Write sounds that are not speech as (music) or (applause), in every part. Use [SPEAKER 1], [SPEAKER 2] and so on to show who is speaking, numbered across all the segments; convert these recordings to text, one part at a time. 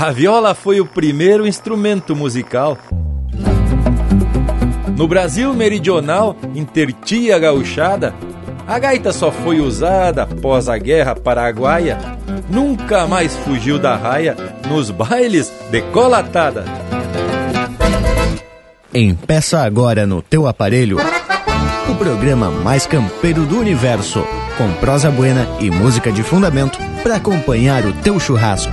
[SPEAKER 1] A viola foi o primeiro instrumento musical. No Brasil meridional, em tertia gauchada, a gaita só foi usada após a Guerra Paraguaia, nunca mais fugiu da raia nos bailes de colatada.
[SPEAKER 2] Empeça agora no teu aparelho o programa mais campeiro do universo, com prosa buena e música de fundamento para acompanhar o teu churrasco.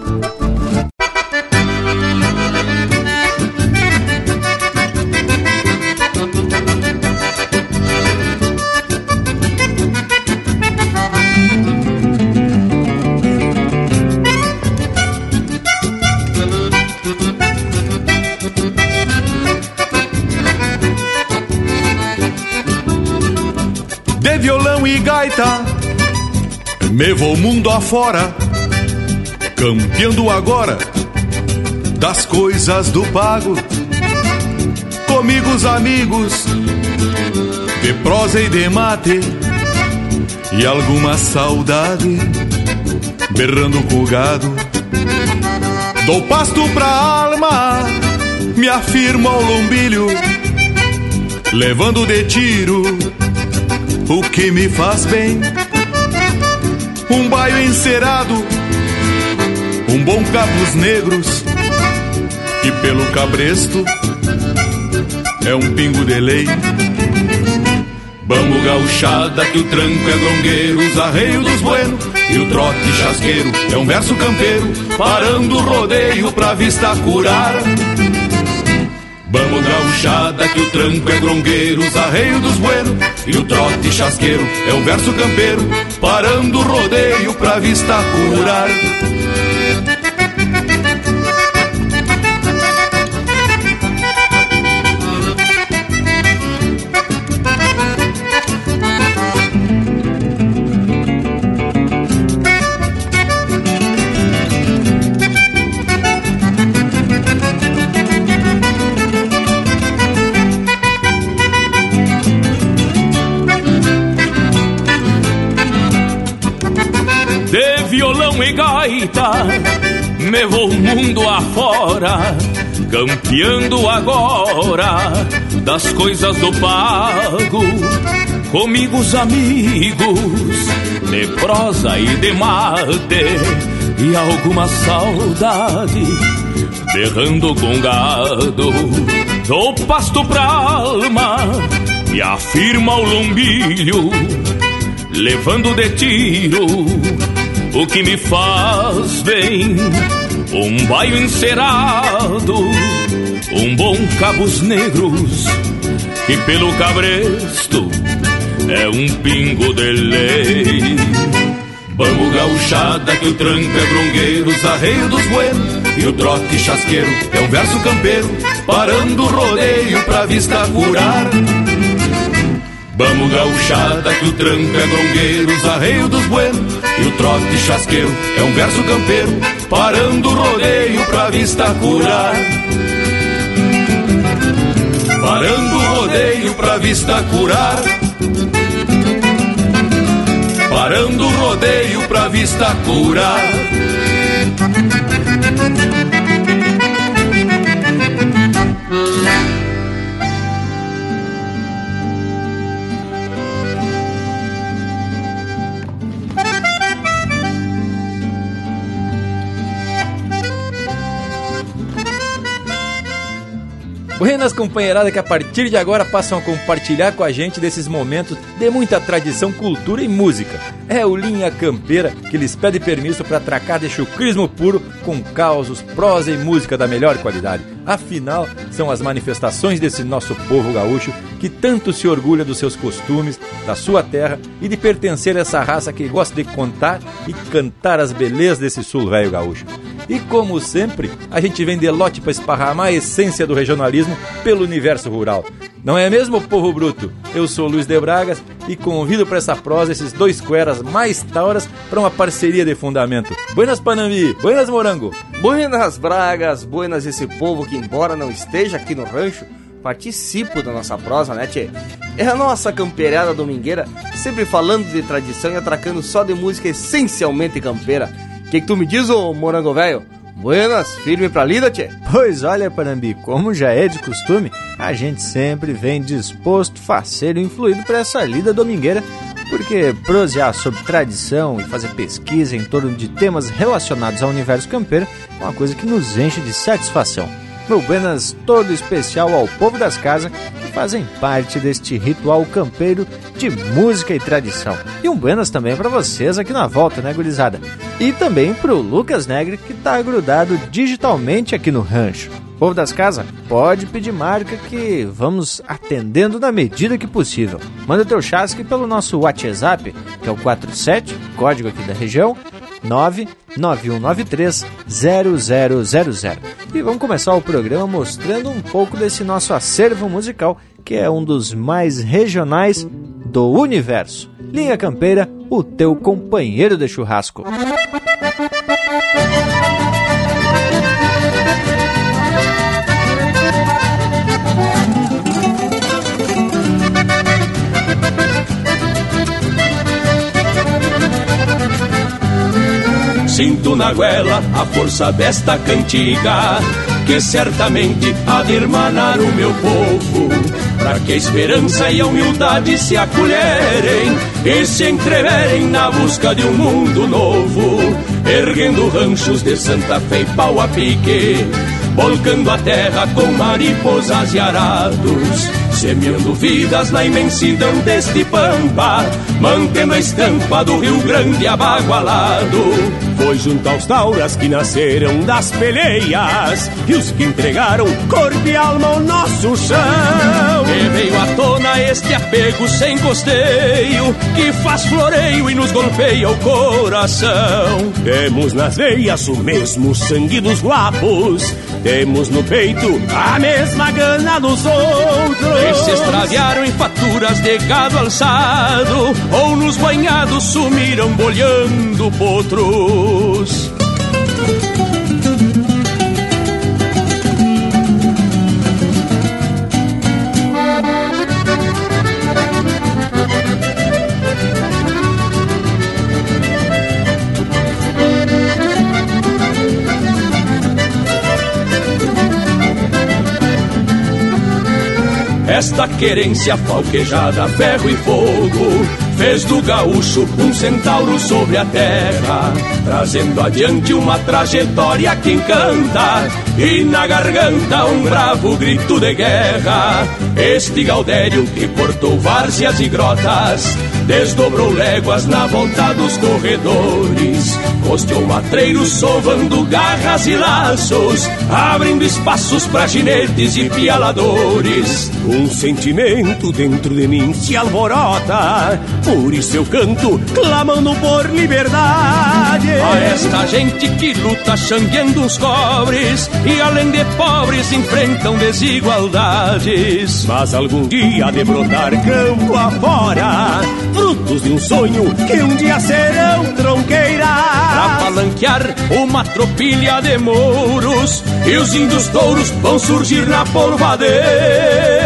[SPEAKER 3] Me vou mundo afora, campeando agora das coisas do pago. Comigo os amigos, de prosa e de mate, e alguma saudade, berrando com o gado. Dou pasto pra alma, me afirmo ao lombilho, levando de tiro o que me faz bem. Um baio encerado, um bom cabos negros, e pelo cabresto é um pingo de lei. Vamos gauchada que o tranco é grongueiro, os arreios dos buenos e o trote chasqueiro é um verso campeiro, parando o rodeio pra vista curar. Vamos gauchada que o tranco é grongueiro, os arreios dos buenos e o trote chasqueiro é um verso campeiro, parando o rodeio pra vista curar.
[SPEAKER 4] Mundo afora, campeando agora das coisas do pago. Comigo os amigos, de prosa e de mate, e alguma saudade, berrando com gado. Dou pasto pra alma, e afirma o lombilho, levando de tiro o que me faz bem. Um baio encerado, um bom cabos negros, que pelo cabresto é um pingo de lei. Vamos gauchada que o tranco é brongueiro, os arreios dos buenos e o trote chasqueiro é um verso campeiro, parando o rodeio pra vista curar. Vamos gauchada que o tranco é grongueiro, os arreios dos buenos e o trote chasqueiro é um verso campeiro, parando o rodeio pra vista curar. Parando o rodeio pra vista curar. Parando o rodeio pra vista curar.
[SPEAKER 1] Buenas companheirada que a partir de agora passam a compartilhar com a gente desses momentos de muita tradição, cultura e música. É o Linha Campeira que lhes pede permisso para atracar de chucrismo puro com causos, prosa e música da melhor qualidade. Afinal, são as manifestações desse nosso povo gaúcho que tanto se orgulha dos seus costumes, da sua terra e de pertencer a essa raça que gosta de contar e cantar as belezas desse sul velho gaúcho. E como sempre, a gente vem de lote para esparramar a essência do regionalismo pelo universo rural. Não é mesmo, povo bruto? Eu sou Luiz de Bragas e convido para essa prosa esses dois cueras mais tauras para uma parceria de fundamento. Buenas Panambi, buenas Morango.
[SPEAKER 5] Buenas Bragas, buenas esse povo que embora não esteja aqui no rancho, participo da nossa prosa, né, tchê? É a nossa campeirada domingueira, sempre falando de tradição e atracando só de música essencialmente campeira. O que, que tu me diz, ô morango velho? Buenas, firme pra lida, tchê?
[SPEAKER 2] Pois olha, Panambi, como já é de costume, a gente sempre vem disposto, faceiro e influído para essa lida domingueira, porque prosear sobre tradição e fazer pesquisa em torno de temas relacionados ao universo campeiro é uma coisa que nos enche de satisfação. Meu buenas todo especial ao povo das casas que fazem parte deste ritual campeiro de música e tradição. E um buenas também para vocês aqui na volta, né, gurizada? E também pro Lucas Negre que tá grudado digitalmente aqui no rancho. Povo das casas, pode pedir marca que vamos atendendo na medida que possível. Manda teu chasque pelo nosso WhatsApp, que é o 47, código aqui da região, 99193 0000. E vamos começar o programa mostrando um pouco desse nosso acervo musical, que é um dos mais regionais do universo. Linha Campeira, o teu companheiro de churrasco.
[SPEAKER 6] Sinto na goela a força desta cantiga, que certamente há de irmanar o meu povo, para que a esperança e a humildade se acolherem e se entreverem na busca de um mundo novo, erguendo ranchos de Santa Fé e pau a pique, volcando a terra com mariposas e arados semeando vidas na imensidão deste pampa, mantendo a estampa do Rio Grande abagualado. Foi junto aos tauras que nasceram das peleias e os que entregaram corpo e alma ao nosso chão. E veio à tona este apego sem costeio que faz floreio e nos golpeia o coração. Temos nas veias o mesmo sangue dos guapos, temos no peito a mesma gana dos outros que se extraviaram em faturas de gado alçado ou nos banhados sumiram bolhando potros. Esta querência falquejada, ferro e fogo, fez do gaúcho um centauro sobre a terra, trazendo adiante uma trajetória que encanta, e na garganta um bravo grito de guerra. Este Gaudério que portou várzeas e grotas, desdobrou léguas na volta dos corredores, costeou matreiros sovando garras e laços, abrindo espaços para ginetes e pialadores. Um sentimento dentro de mim se alvorota, por isso eu canto, clamando por liberdade. A esta gente que luta xangueando os cobres, e além de pobres enfrentam desigualdades. Mas algum dia de brotar campo afora, frutos de um sonho que um dia serão tronqueiras. Pra palanquear uma tropilha de mouros, e os índios touros vão surgir na polvadeira.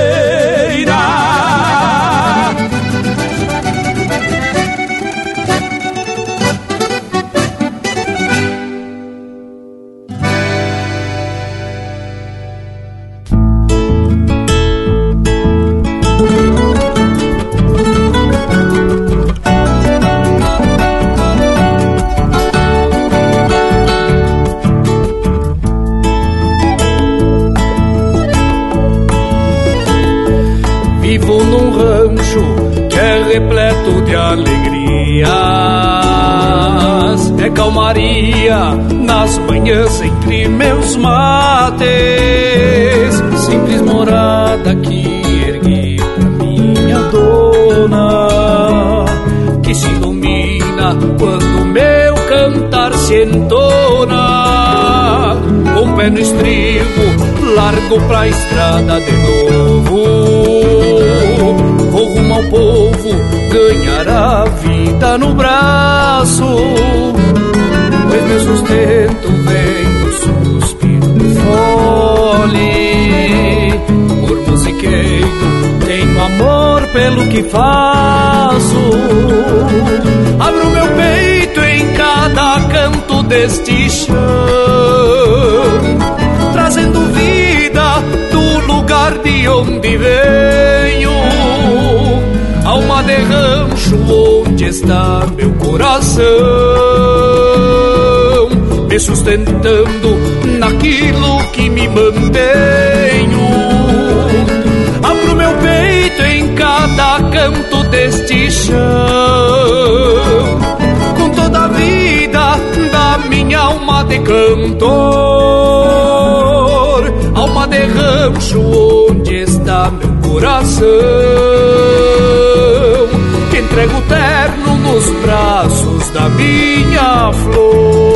[SPEAKER 6] Calmaria nas manhãs entre meus mates. Simples morada que ergui pra minha dona. Que se ilumina quando meu cantar se entona.
[SPEAKER 7] com pé no estribo, largo pra estrada de novo. Vou rumo ao povo, ganhar a vida no braço. Pois meu sustento vem do suspiro fole. Por musiqueiro, tenho amor pelo que faço. Abro meu peito em cada canto deste chão, trazendo vida do lugar de onde venho. Alma de rancho, onde está meu coração, me sustentando naquilo que me mantenho. Abro meu peito em cada canto deste chão, com toda a vida da minha alma de cantor, alma de rancho, onde está meu coração, que entrego terno nos braços da minha flor.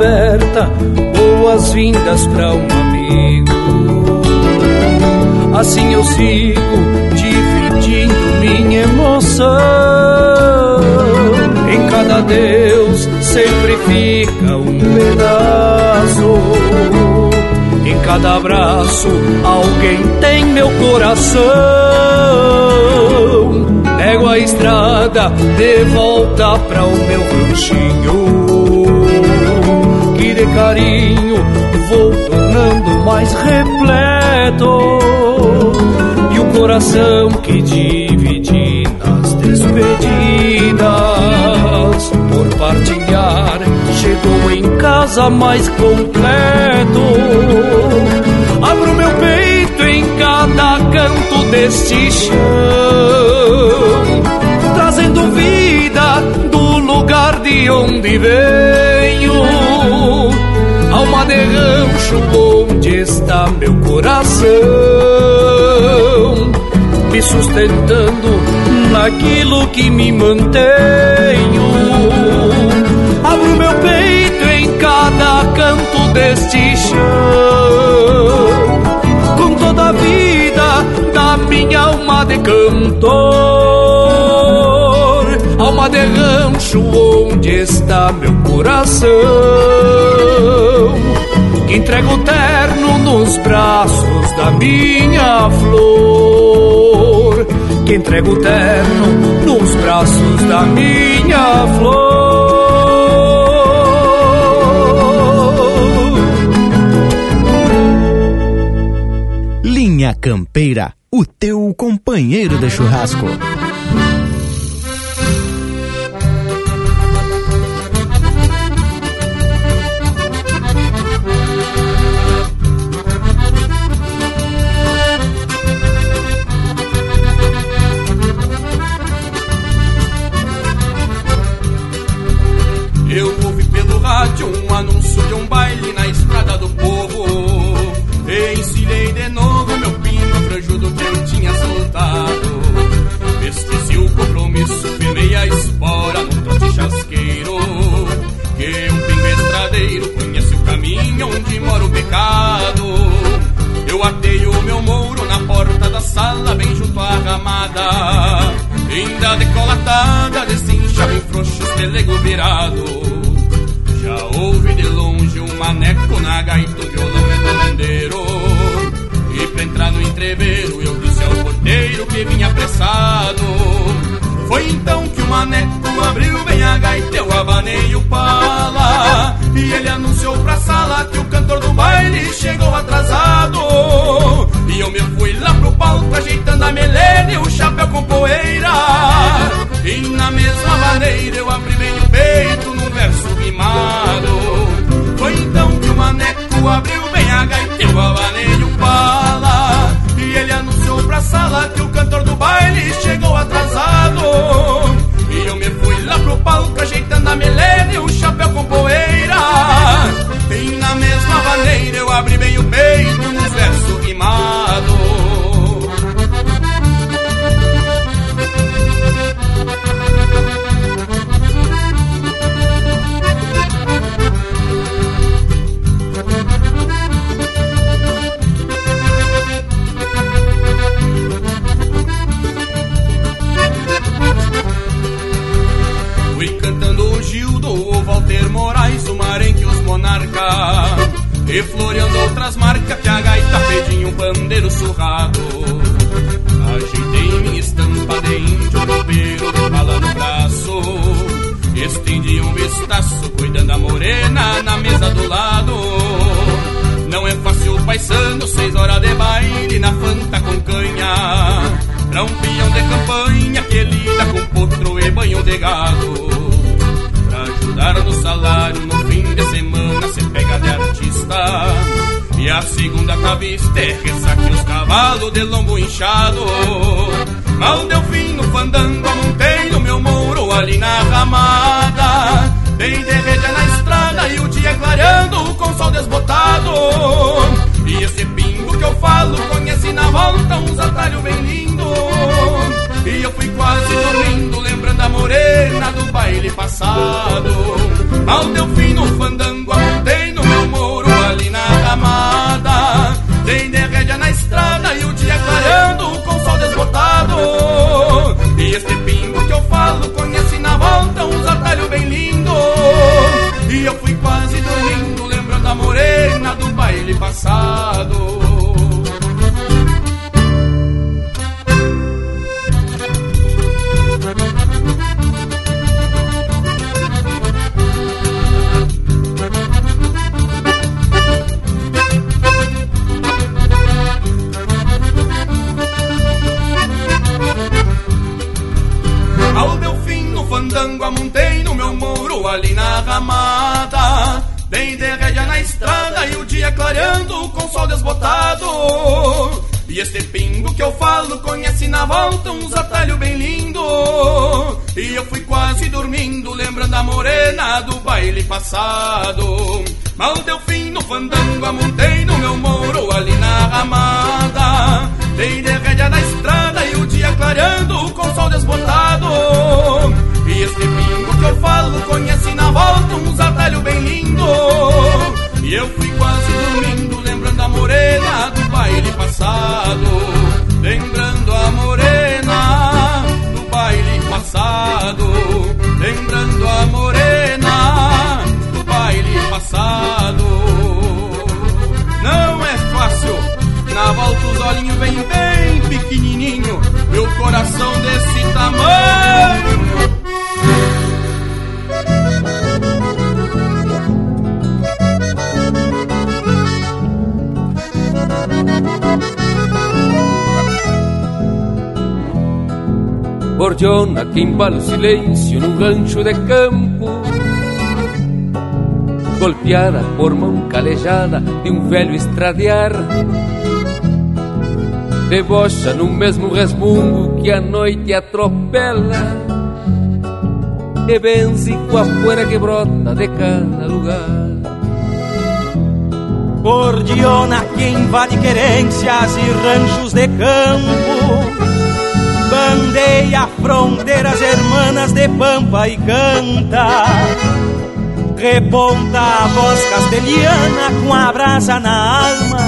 [SPEAKER 7] Aberta, boas-vindas para um amigo. Assim eu sigo dividindo minha emoção. Em cada Deus sempre fica um pedaço. Em cada abraço alguém tem meu coração. Pego a estrada de volta para o meu ranchinho de carinho vou tornando mais repleto. E o coração que dividi nas despedidas, por partilhar, chegou em casa mais completo. Abro meu peito em cada canto deste chão, trazendo vida do lugar de onde venho alma de rancho onde está meu coração, me sustentando naquilo que me mantenho. Abro meu peito em cada canto deste chão, com toda a vida da minha alma de cantor, alma de rancho onde está meu coração entrego terno nos braços da minha flor, que entrego terno nos braços da minha flor.
[SPEAKER 8] Linha Campeira, o teu companheiro de churrasco.
[SPEAKER 9] Eu disse ao porteiro que vinha apressado. Foi então que o maneco abriu bem a gaita, eu abanei o pala. E ele anunciou pra sala que o cantor do baile chegou atrasado. E eu me fui lá pro palco ajeitando a melena e o chapéu com poeira. E na mesma maneira eu abri bem o peito num verso rimado. Foi então que o maneco abriu bem a gaita, eu abanei o na sala que o cantor do baile chegou atrasado. E eu me fui lá pro palco ajeitando a melena e o chapéu com poeira. Bem na mesma maneira eu abri bem o peito nos versos rimados. E floreando outras marcas que a gaita fez um
[SPEAKER 8] pandeiro surrado. Ajeitei minha estampa de índio tropeiro de bala no braço. Estendi um vistaço cuidando a morena na mesa do lado. Não é fácil paisando seis horas de baile na fanta com canha. Pra um pião de campanha que lida com potro e banho de gado. Pra ajudar no salário no fim de semana artista. E a segunda cabista é ressaque os cavalos de lombo inchado. Mal deu fim no fandango, montei no meu muro ali na ramada. Bem de rede na estrada e o dia clareando com sol desbotado. E esse pingo que eu falo conhece na volta uns atalhos bem lindo. E eu fui quase dormindo, lembrando a morena do baile passado. Mal deu fim no fandango, ali na ramada. Dei de rédea na estrada e o dia clareando com sol desbotado. E este pingo que eu falo conhece na volta uns atalhos bem lindo. E eu fui quase dormindo, lembrando a morena do baile passado. Fandango amontei no meu muro ali na ramada. Dei de rédea na estrada e o dia clareando com sol desbotado. E este pingo que eu falo conhece na volta uns atalhos bem lindo. E eu fui quase dormindo lembrando a morena do baile passado. Mal deu fim no fandango amontei no meu muro ali na ramada Dei de rédea na estrada e o dia clareando com sol desbotado. E este pingo que eu falo conhece na volta uns atalhos bem lindo. E eu fui quase dormindo lembrando a morena do baile passado. Lembrando a morena
[SPEAKER 10] Bordiona que embala o silêncio num rancho de campo. Golpeada por mão calejada de um velho estradear Debocha no mesmo resmungo que a noite atropela E benze com a poeira que brota de cada lugar.
[SPEAKER 11] Gordiona que invade querências e ranchos de campo. Bandeia fronteiras hermanas de pampa e canta. Reponta a voz castelhana com a brasa na alma.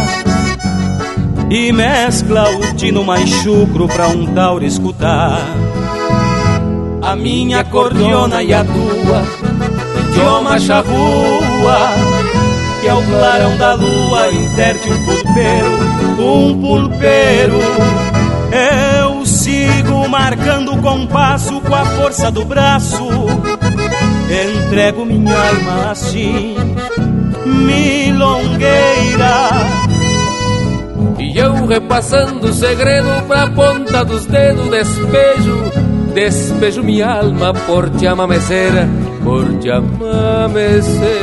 [SPEAKER 11] E mescla o tino mais chucro pra um tauro escutar. A minha cordiona e a tua, idioma charrua Que é o clarão da lua, interte um pulpeiro, um pulpeiro. Eu sigo marcando o compasso com a força do braço. Entrego minha alma assim, milongueira.
[SPEAKER 10] E eu repassando o segredo pra ponta dos dedos Despejo, despejo minha alma por te amamecer Por te amamecer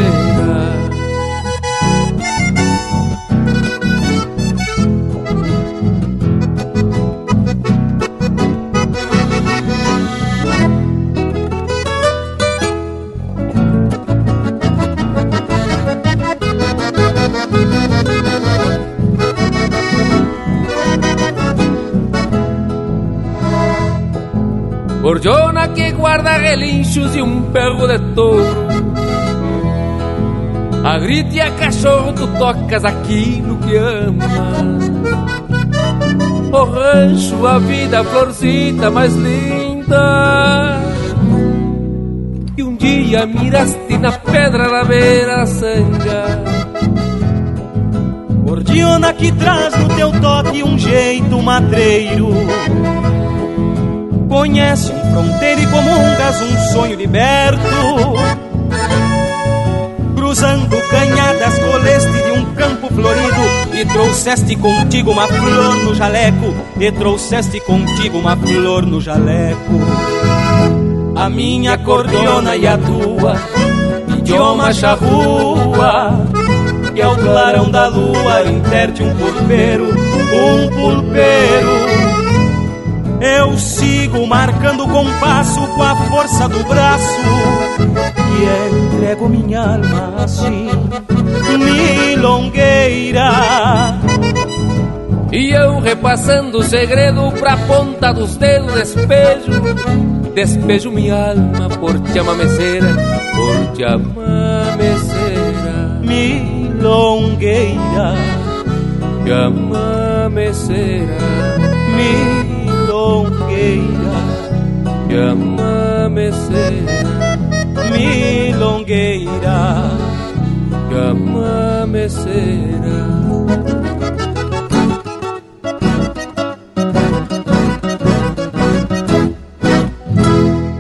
[SPEAKER 10] e um perro de touro A grita e a cachorro tu tocas aquilo que ama. O rancho, a vida, a florcita mais linda. Que um dia miraste na pedra da beira sanga.
[SPEAKER 11] Cordiona que traz no teu toque um jeito matreiro Conhece um fronteiro e comungas um sonho liberto. Cruzando canhadas, coleste de um campo florido E trouxeste contigo uma flor no jaleco E trouxeste contigo uma flor no jaleco. A minha cordiona e a tua Idioma charrua Que é o clarão da lua interte um pulpeiro Um pulpeiro eu sigo marcando o compasso com a força do braço E entrego minha alma assim, milongueira.
[SPEAKER 10] E eu repassando o segredo pra ponta dos dedos despejo Despejo minha alma por te amameceira, por te amameceira
[SPEAKER 11] Milongueira.
[SPEAKER 10] Te amameceira
[SPEAKER 11] Milongueira milongueira
[SPEAKER 10] que amameceira,
[SPEAKER 11] milongueira
[SPEAKER 10] que amameceira.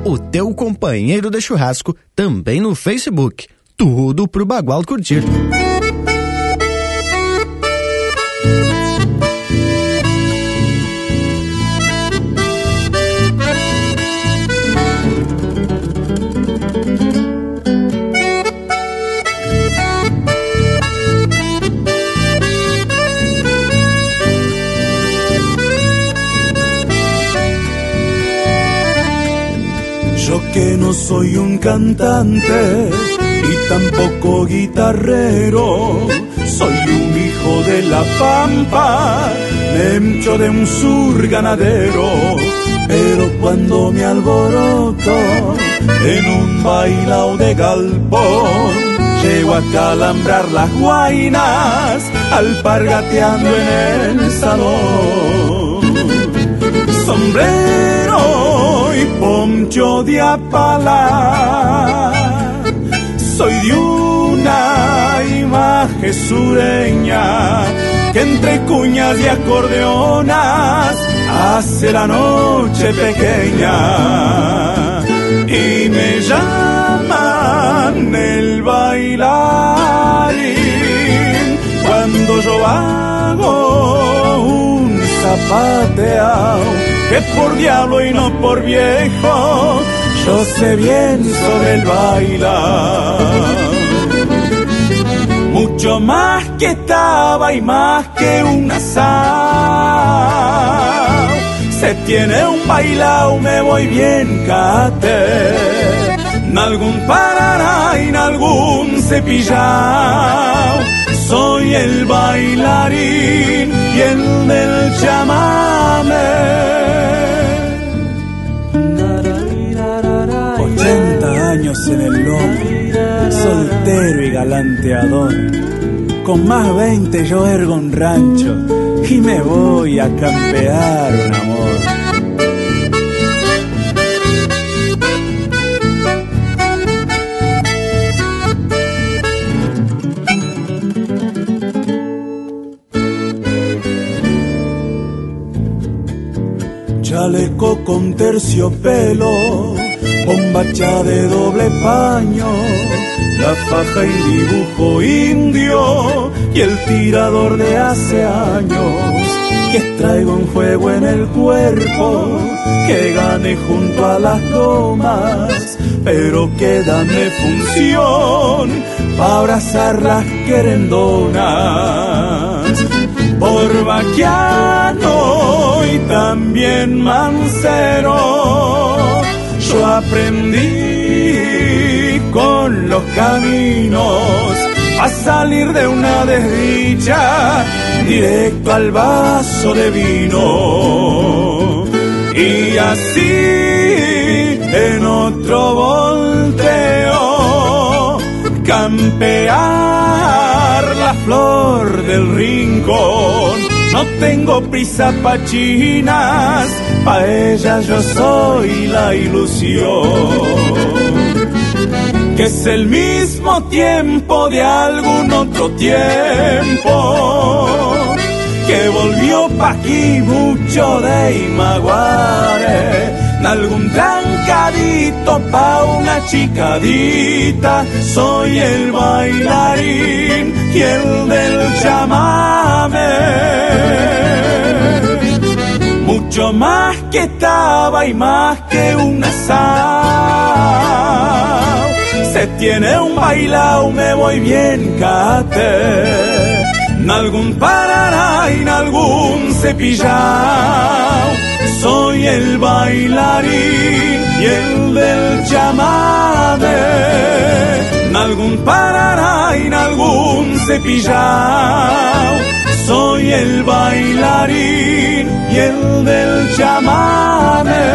[SPEAKER 2] O teu companheiro de churrasco também no Facebook. Tudo pro Bagual curtir.
[SPEAKER 12] Que no soy un cantante y tampoco guitarrero. Soy un hijo de la pampa, mencho de un sur ganadero. Pero cuando me alboroto en un bailao de galpón, llego a calambrar las guainas, alpargateando en el salón. Sombrero soy poncho de apala, soy de una imagen sureña que entre cuñas y acordeonas hace la noche pequeña. Y me llaman el bailarín cuando yo hago zapateado que por diablo y no por viejo, yo sé bien sobre el bailar. Mucho más que estaba y más que un asado. Se tiene un bailao, me voy bien cate. En algún parará en algún cepillao. Soy el bailarín y el del chamame. 80 años en el lomo, soltero y galanteador. Con más 20 yo ergo un rancho y me voy a campear un amor. Chaleco con terciopelo bombacha de doble paño, la faja y dibujo indio y el tirador de hace años. Que traigo un juego en el cuerpo, que gane junto a las tomas, pero que dame función para abrazar las querendonas. Por y también mancero yo aprendí con los caminos a salir de una desdicha directo al vaso de vino. Y así en otro volteo campear la flor del rincón no tengo prisa pa' chinas, pa' ellas yo soy la ilusión. que es el mismo tiempo de algún otro tiempo, que volvió pa' aquí mucho de Imaguare, algún trancadito pa' una chicadita, soy el bailarín y el del chamame mucho más que estaba y más que un asado. Se tiene un bailao, me voy bien cate. En algún parará y algún cepillao. Soy el bailarín y el del chamade. Algún parará y algún cepillao soy el bailarín y el del chamame.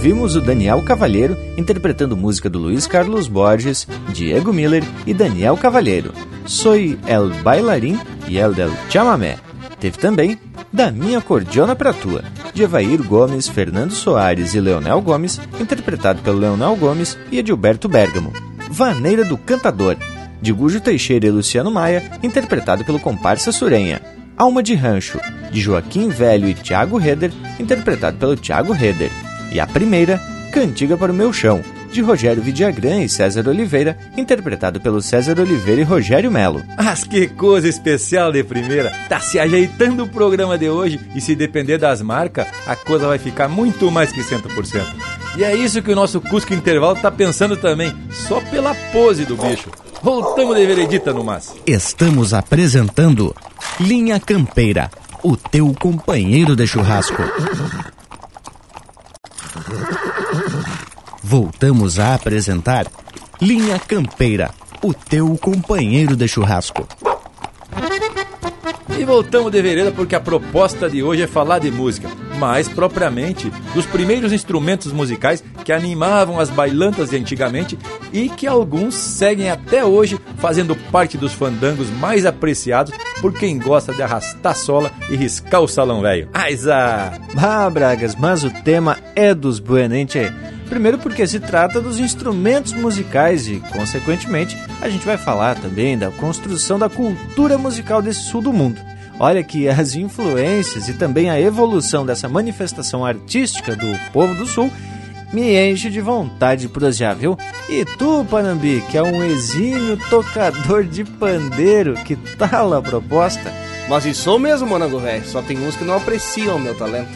[SPEAKER 2] Ouvimos o Daniel Cavalheiro interpretando música do Luiz Carlos Borges, Diego Miller e Daniel Cavalheiro. Soy el bailarín y el del chamamé. Teve também Da Minha Cordiona Pra Tua, de Evair Gomes, Fernando Soares e Leonel Gomes, interpretado pelo Leonel Gomes e Edilberto Bergamo. Vaneira do Cantador, de Gujo Teixeira e Luciano Maia, interpretado pelo comparsa Surenha. Alma de Rancho, de Joaquim Velho e Tiago Reder, interpretado pelo Tiago Reder. E a primeira, Cantiga para o Meu Chão, de Rogério Vidagrã e César Oliveira, interpretado pelo César Oliveira e Rogério Melo.
[SPEAKER 1] Mas que coisa especial de primeira! Tá se ajeitando o programa de hoje e se depender das marcas, a coisa vai ficar muito mais que 100%. E é isso que o nosso Cusco Intervalo tá pensando também, só pela pose do bicho. Voltamos de veredita no mas.
[SPEAKER 2] Estamos apresentando Linha Campeira, o teu companheiro de churrasco. Voltamos a apresentar Linha Campeira, o teu companheiro de churrasco.
[SPEAKER 1] E voltamos de vereda porque a proposta de hoje é falar de música, mais propriamente dos primeiros instrumentos musicais que animavam as bailantas de antigamente e que alguns seguem até hoje fazendo parte dos fandangos mais apreciados por quem gosta de arrastar sola e riscar o salão velho. Aiza!
[SPEAKER 2] Ah, Bragas, mas o tema é dos buenente. Primeiro porque se trata dos instrumentos musicais e, consequentemente, a gente vai falar também da construção da cultura musical desse sul do mundo. Olha que as influências e também a evolução dessa manifestação artística do povo do sul me enche de vontade de prosear, viu? E tu, Panambi, que é um exímio tocador de pandeiro, que tal a proposta?
[SPEAKER 5] Mas e sou mesmo, Monango velho, só tem uns que não apreciam meu talento.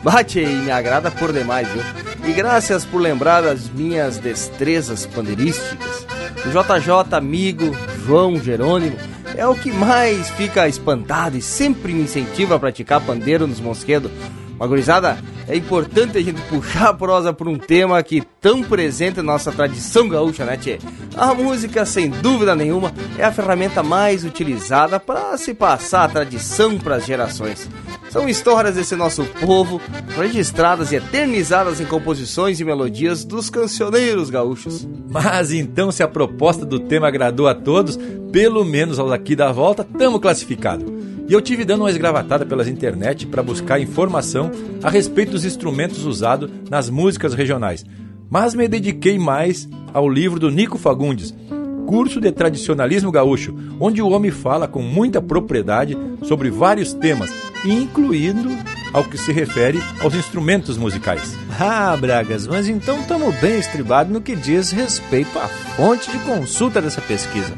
[SPEAKER 5] Bate e me agrada por demais, viu? E graças por lembrar das minhas destrezas pandeirísticas. O JJ amigo João Jerônimo é o que mais fica espantado e sempre me incentiva a praticar pandeiro nos mosquedos. Uma gurizada, é importante a gente puxar a prosa por um tema que tão presente na nossa tradição gaúcha, né, tchê? A música, sem dúvida nenhuma, é a ferramenta mais utilizada para se passar a tradição para as gerações. São histórias desse nosso povo, registradas e eternizadas em composições e melodias dos cancioneiros gaúchos.
[SPEAKER 1] Mas então, se a proposta do tema agradou a todos, pelo menos aos aqui da volta, tamo classificado. E eu tive dando uma esgravatada pelas internet para buscar informação a respeito dos instrumentos usados nas músicas regionais. Mas me dediquei mais ao livro do Nico Fagundes, Curso de Tradicionalismo Gaúcho, onde o homem fala com muita propriedade sobre vários temas, incluindo ao que se refere aos instrumentos musicais.
[SPEAKER 2] Ah, Bragas, mas então estamos bem estribados no que diz respeito à fonte de consulta dessa pesquisa.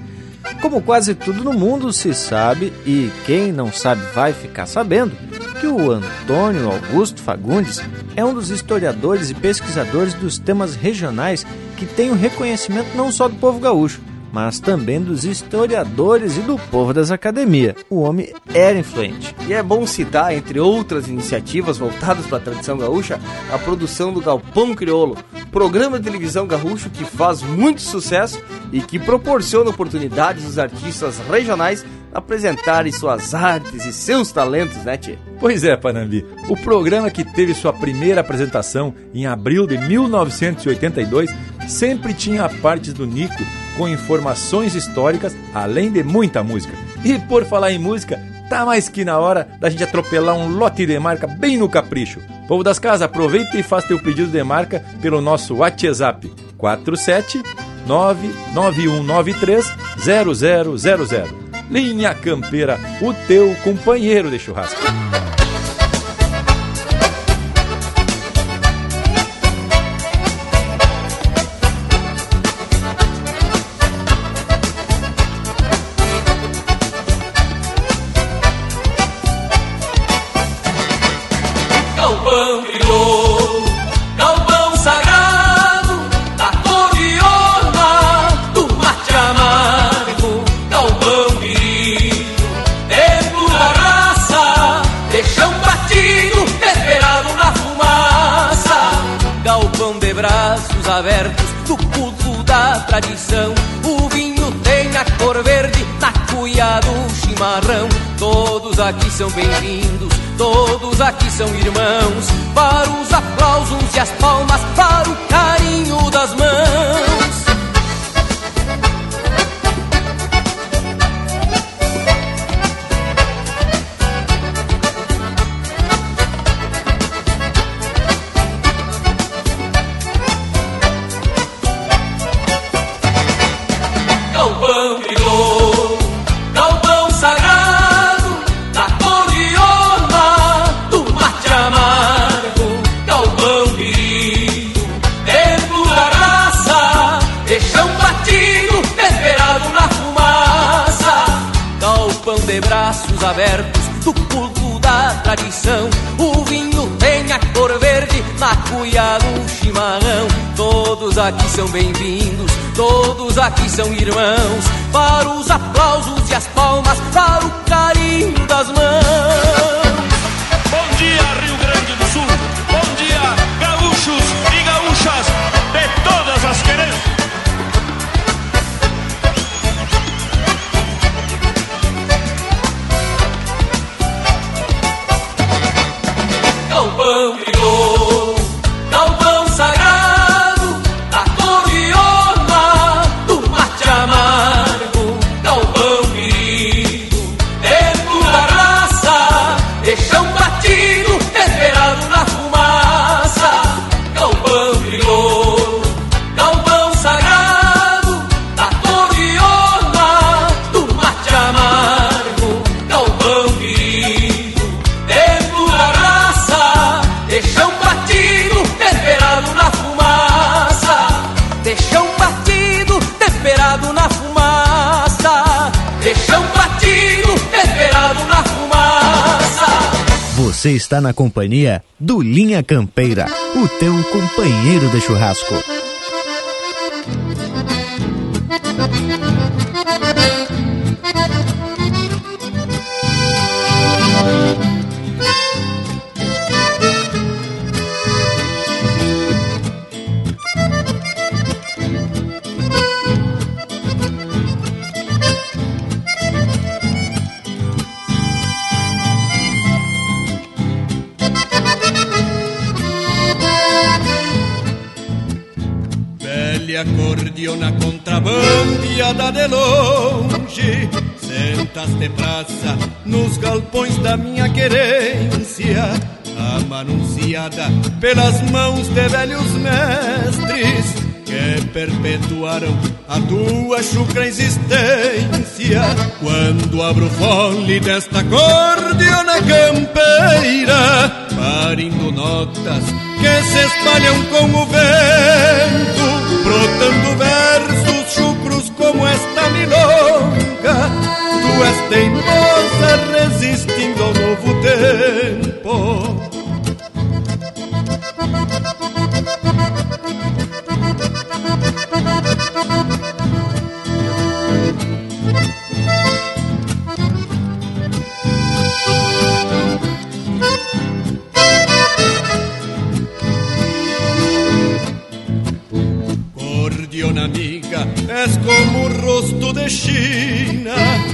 [SPEAKER 2] Como quase tudo no mundo se sabe, e quem não sabe vai ficar sabendo, que o Antônio Augusto Fagundes é um dos historiadores e pesquisadores dos temas regionais que tem o reconhecimento não só do povo gaúcho, mas também dos historiadores e do povo das academias. O homem era influente.
[SPEAKER 5] E é bom citar, entre outras iniciativas voltadas para a tradição gaúcha, a produção do Galpão Criolo, programa de televisão gaúcho que faz muito sucesso e que proporciona oportunidades aos artistas regionais apresentarem suas artes e seus talentos, né, Tchê?
[SPEAKER 1] Pois é, Panambi. O programa que teve sua primeira apresentação em abril de 1982 sempre tinha partes do Nico com informações históricas, além de muita música. E por falar em música, tá mais que na hora da gente atropelar um lote de marca bem no capricho. Povo das casas, aproveita e faz teu pedido de marca pelo nosso WhatsApp 47 99193 0000. Linha Campeira, o teu companheiro de churrasco.
[SPEAKER 13] Aqui são bem-vindos, todos aqui são irmãos. Para os aplausos e as palmas, para o carinho das mãos. Cuia do chimarrão. Todos aqui são bem-vindos, todos aqui são irmãos. Para os aplausos e as palmas, para o carinho das mãos.
[SPEAKER 14] Bom dia, Rio Grande do Sul. Bom dia, gaúchos e gaúchas de todas as querências.
[SPEAKER 2] Você está na companhia do Linha Campeira, o teu companheiro de churrasco.
[SPEAKER 15] Sentas de praça nos galpões da minha querência Amanunciada pelas mãos de velhos mestres Que perpetuaram a tua chucra existência Quando abro fole desta acordeona campeira Parindo notas que se espalham com o vento brotando versos chucros como esta milonga. Tu és teimosa resistindo ao novo tempo. és como o rosto de China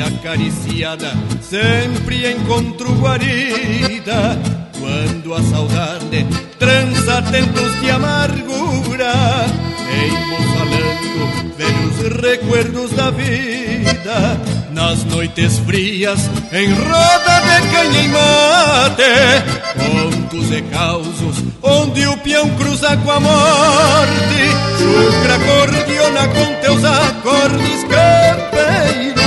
[SPEAKER 15] acariciada sempre encontro guarida quando a saudade trança tempos de amargura falando velhos recuerdos da vida nas noites frias em roda de canha e mate brincos e causos, onde o peão cruza com a morte. Chucra acordeona com teus acordes campeiros,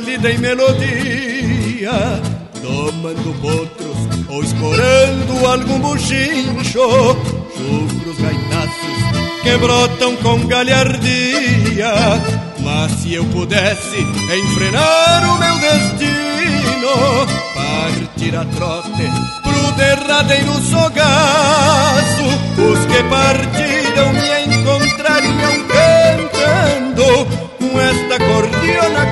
[SPEAKER 15] lida em melodia Domando potros ou escorando algum buchincho. Chucro os gaitaços que brotam com galhardia Mas se eu pudesse enfrenar o meu destino Partir a trote pro derradeiro sogaço. Os que partiram me encontrariam cantando Com esta cordiona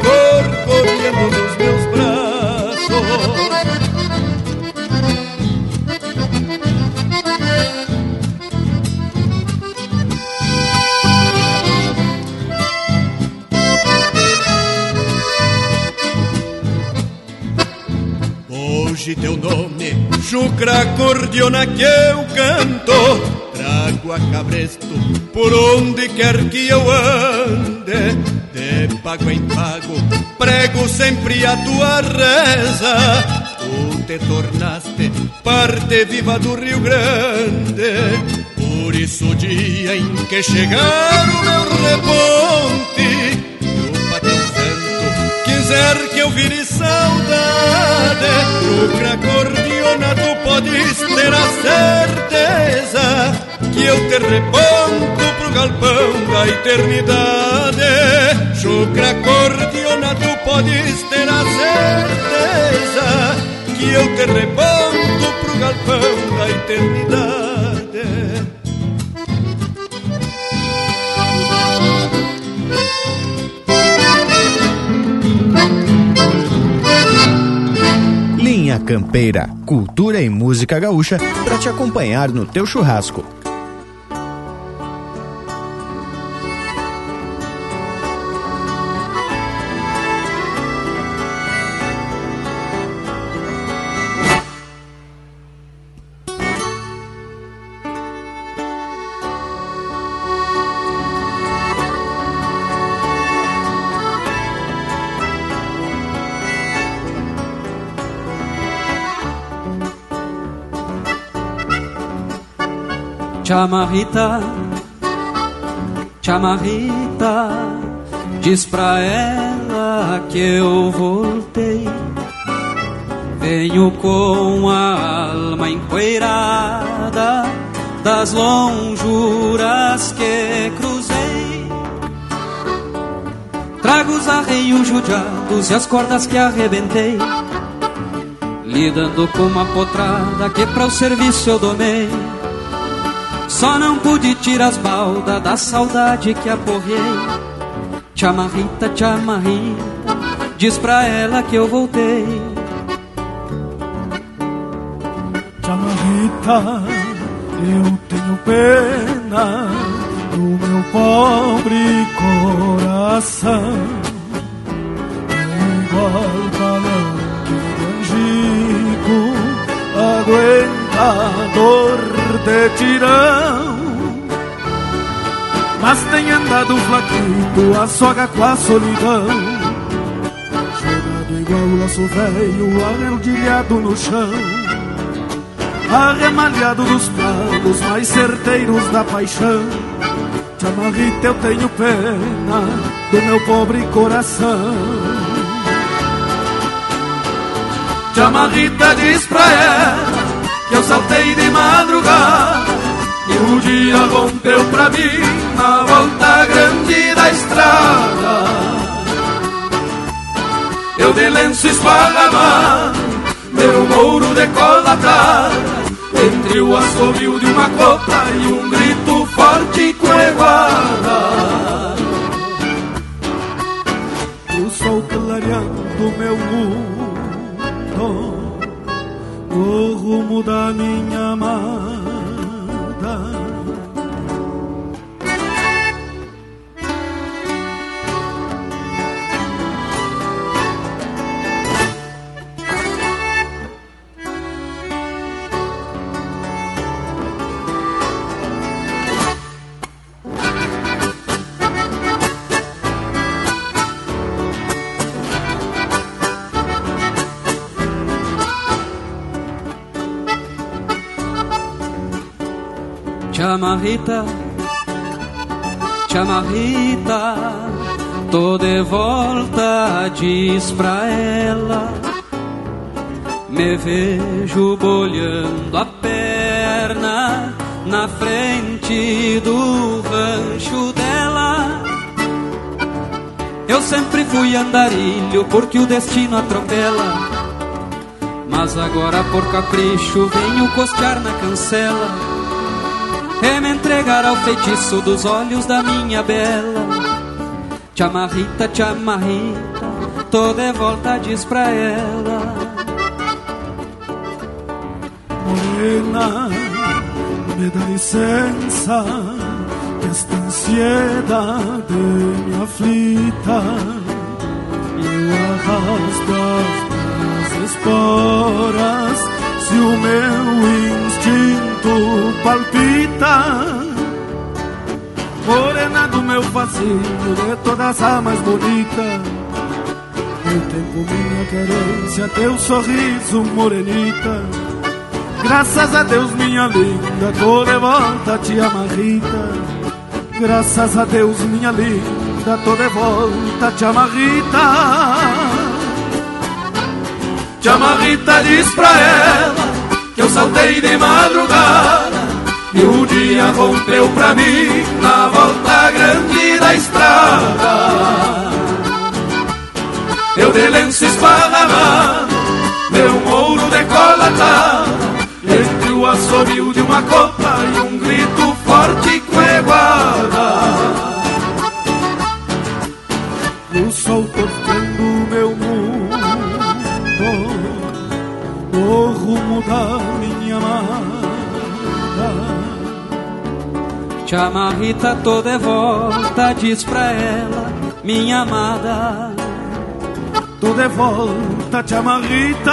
[SPEAKER 15] teu nome, chucra acordeona que eu canto. Trago a cabresto por onde quer que eu ande. De pago em pago, prego sempre a tua reza. Tu te tornaste parte viva do Rio Grande. Por isso o dia em que chegar o meu reponte o santo quiser que eu vire saudade Chucra acordeona tu podes ter a certeza Que eu te reponto pro galpão da eternidade. Chucra acordeona tu podes ter a certeza Que eu te reponto pro galpão da eternidade
[SPEAKER 2] Campeira, cultura e música gaúcha para te acompanhar no teu churrasco.
[SPEAKER 16] Chamarrita, chamarrita, diz pra ela que eu voltei. Venho com a alma empoeirada das lonjuras que cruzei. Trago os arreios judiados e as cordas que arrebentei. Lidando com uma potrada que para o serviço eu domei. Só não pude tirar as baldas da saudade que aporrei. Chamarrita, chamarrita, diz pra ela que eu voltei.
[SPEAKER 17] Chamarrita, eu tenho pena do meu pobre coração. Dor de tirão. Mas tem andado flaquito, a soga com a solidão. Jogado igual laço velho, arredilhado no chão. Arremalhado dos planos mais certeiros da paixão. Chamarrita, eu tenho pena do meu pobre coração. Chamarrita diz pra ela saltei de madrugada e o dia rompeu pra mim na volta grande da estrada. Eu de lenço esparramado, meu mouro decolatado, entre o assobio de uma copla e um grito forte coeguada. O sol clareando meu mundo o rumo da minha amada.
[SPEAKER 16] Chamarrita, chamarrita, tô de volta, diz pra ela. Me vejo bolhando a perna na frente do rancho dela. Eu sempre fui andarilho porque o destino atropela. Mas agora por capricho venho costear na cancela e me entregar ao feitiço dos olhos da minha bela. Chamarrita, chamarrita, tô de volta, diz pra ela.
[SPEAKER 17] Morena, me dá licença, esta ansiedade me aflita. Eu arrasto as minhas esporas, se o meu instinto palpita. Morena do meu facinho, de todas a mais bonita. Meu tempo, minha querência, teu sorriso, morenita. Graças a Deus, minha linda, tô de volta, te amarrita. Graças a Deus, minha linda, tô de volta, te amarrita. Te amarrita, diz pra ela eu saltei de madrugada e o dia rompeu pra mim na volta grande da estrada. Eu de lenço esparramado, meu mouro decolatado, entre o assobio de uma copa e um grito forte com eguada. O sol tocando meu mundo, o rumo da minha amada.
[SPEAKER 16] Chamarrita, tô de volta, diz pra ela, minha amada.
[SPEAKER 17] Tô de volta, te amarrita.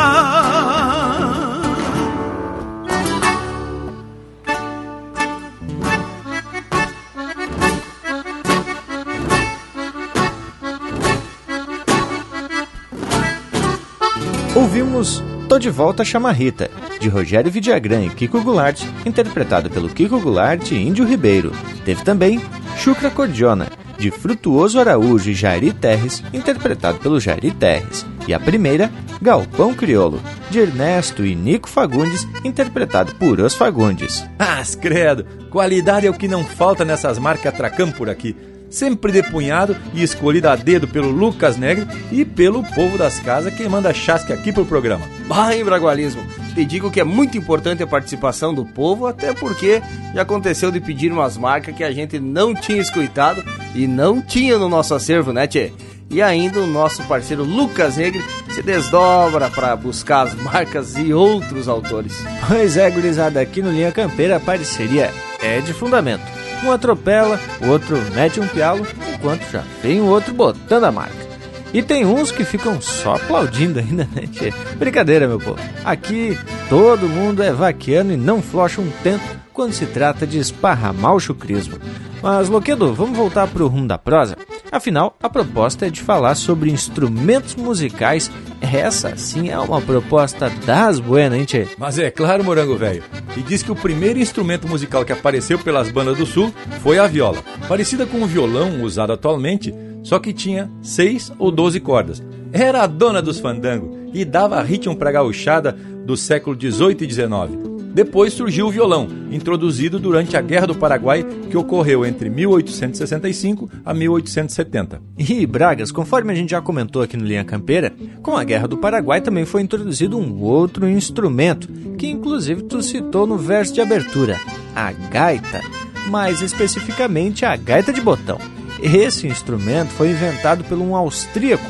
[SPEAKER 2] Ouvimos Tô de Volta Chamarrita, de Rogério Vidagrã e Kiko Goulart, interpretado pelo Kiko Goulart e Índio Ribeiro. Teve também Chucra Cordiona, de Frutuoso Araújo e Jairi Terres, interpretado pelo Jairi Terres. E a primeira, Galpão Criolo, de Ernesto e Nico Fagundes, interpretado por Os Fagundes.
[SPEAKER 1] Ah, credo! Qualidade é o que não falta nessas marcas Tracam por aqui. Sempre depunhado e escolhido a dedo pelo Lucas Negre e pelo povo das casas que manda chasque aqui pro programa.
[SPEAKER 5] Bah, hein, Bragualismo? Te digo que é muito importante a participação do povo, até porque já aconteceu de pedir umas marcas que a gente não tinha escutado e não tinha no nosso acervo, né, Tchê? E ainda o nosso parceiro Lucas Negre se desdobra para buscar as marcas e outros autores.
[SPEAKER 2] Pois é, gurizada, aqui no Linha Campeira a parceria é de fundamento. Um atropela, o outro mete um pialo, enquanto já vem o outro botando a marca. E tem uns que ficam só aplaudindo ainda, né, tchê? Brincadeira, meu povo. Aqui todo mundo é vaquiano e não flocha um tento quando se trata de esparramar o chucrismo. Mas, Loquedo, vamos voltar pro rumo da prosa? Afinal, a proposta é de falar sobre instrumentos musicais. Essa, sim, é uma proposta das buenas, hein, tchê?
[SPEAKER 1] Mas é claro, Morango Velho. E diz que o primeiro instrumento musical que apareceu pelas bandas do sul foi a viola. Parecida com o violão usado atualmente, só que tinha seis ou doze cordas. Era a dona dos fandangos e dava ritmo pra gauchada do século XVIII e XIX. Depois surgiu o violão, introduzido durante a Guerra do Paraguai, que ocorreu entre 1865 a 1870.
[SPEAKER 2] E Bragas, conforme a gente já comentou aqui no Linha Campeira, com a Guerra do Paraguai também foi introduzido um outro instrumento, que inclusive tu citou no verso de abertura, a gaita, mais especificamente a gaita de botão. Esse instrumento foi inventado por um austríaco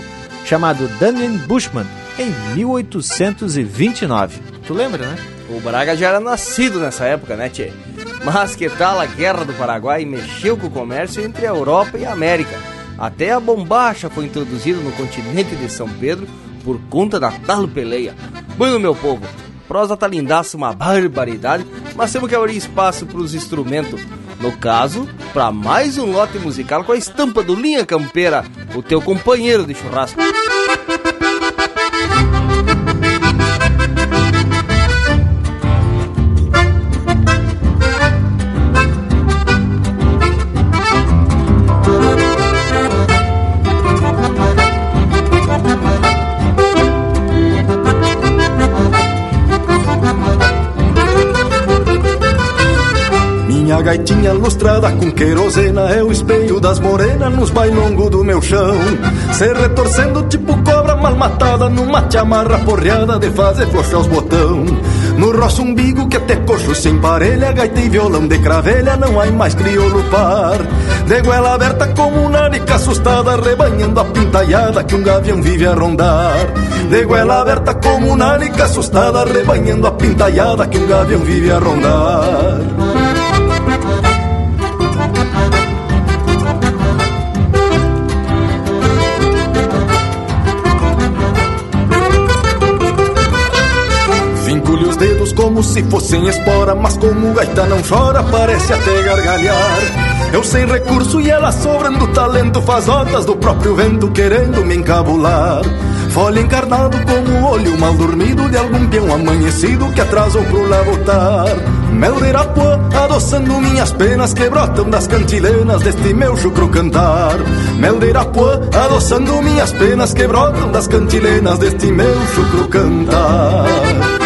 [SPEAKER 2] chamado Daniel Buschmann em 1829.
[SPEAKER 18] Tu lembra, né?
[SPEAKER 5] O Braga já era nascido nessa época, né, Tchê? Mas que tal a Guerra do Paraguai mexeu com o comércio entre a Europa e a América. Até a bombacha foi introduzida no continente de São Pedro por conta da tal peleia. Bueno, meu povo, prosa tá lindaça, uma barbaridade, mas temos que abrir espaço para os instrumentos. No caso, para mais um lote musical com a estampa do Linha Campeira, o teu companheiro de churrasco.
[SPEAKER 19] Gaitinha lustrada com querosena É o espelho das morenas nos bailongos do meu chão. Se retorcendo tipo cobra mal matada Numa chamarra porreada de fazer flochar os botão. No roço umbigo que até coxo sem parelha Gaita e violão de cravelha não há mais crioulo par. De goela aberta como uma narica assustada Rebanhando a pintaiada que um gavião vive a rondar. De goela aberta como uma narica assustada Rebanhando a pintaiada que um gavião vive a rondar como se fossem espora, mas como gaita não chora, parece até gargalhar. Eu sem recurso e ela sobrando talento, faz notas do próprio vento querendo me encabular. Folha encarnado como o olho mal dormido de algum peão amanhecido que atrasou pro labotar. Mel de Irapuã, adoçando minhas penas que brotam das cantilenas deste meu chucro cantar. Mel de Irapuã, adoçando minhas penas que brotam das cantilenas deste meu chucro cantar.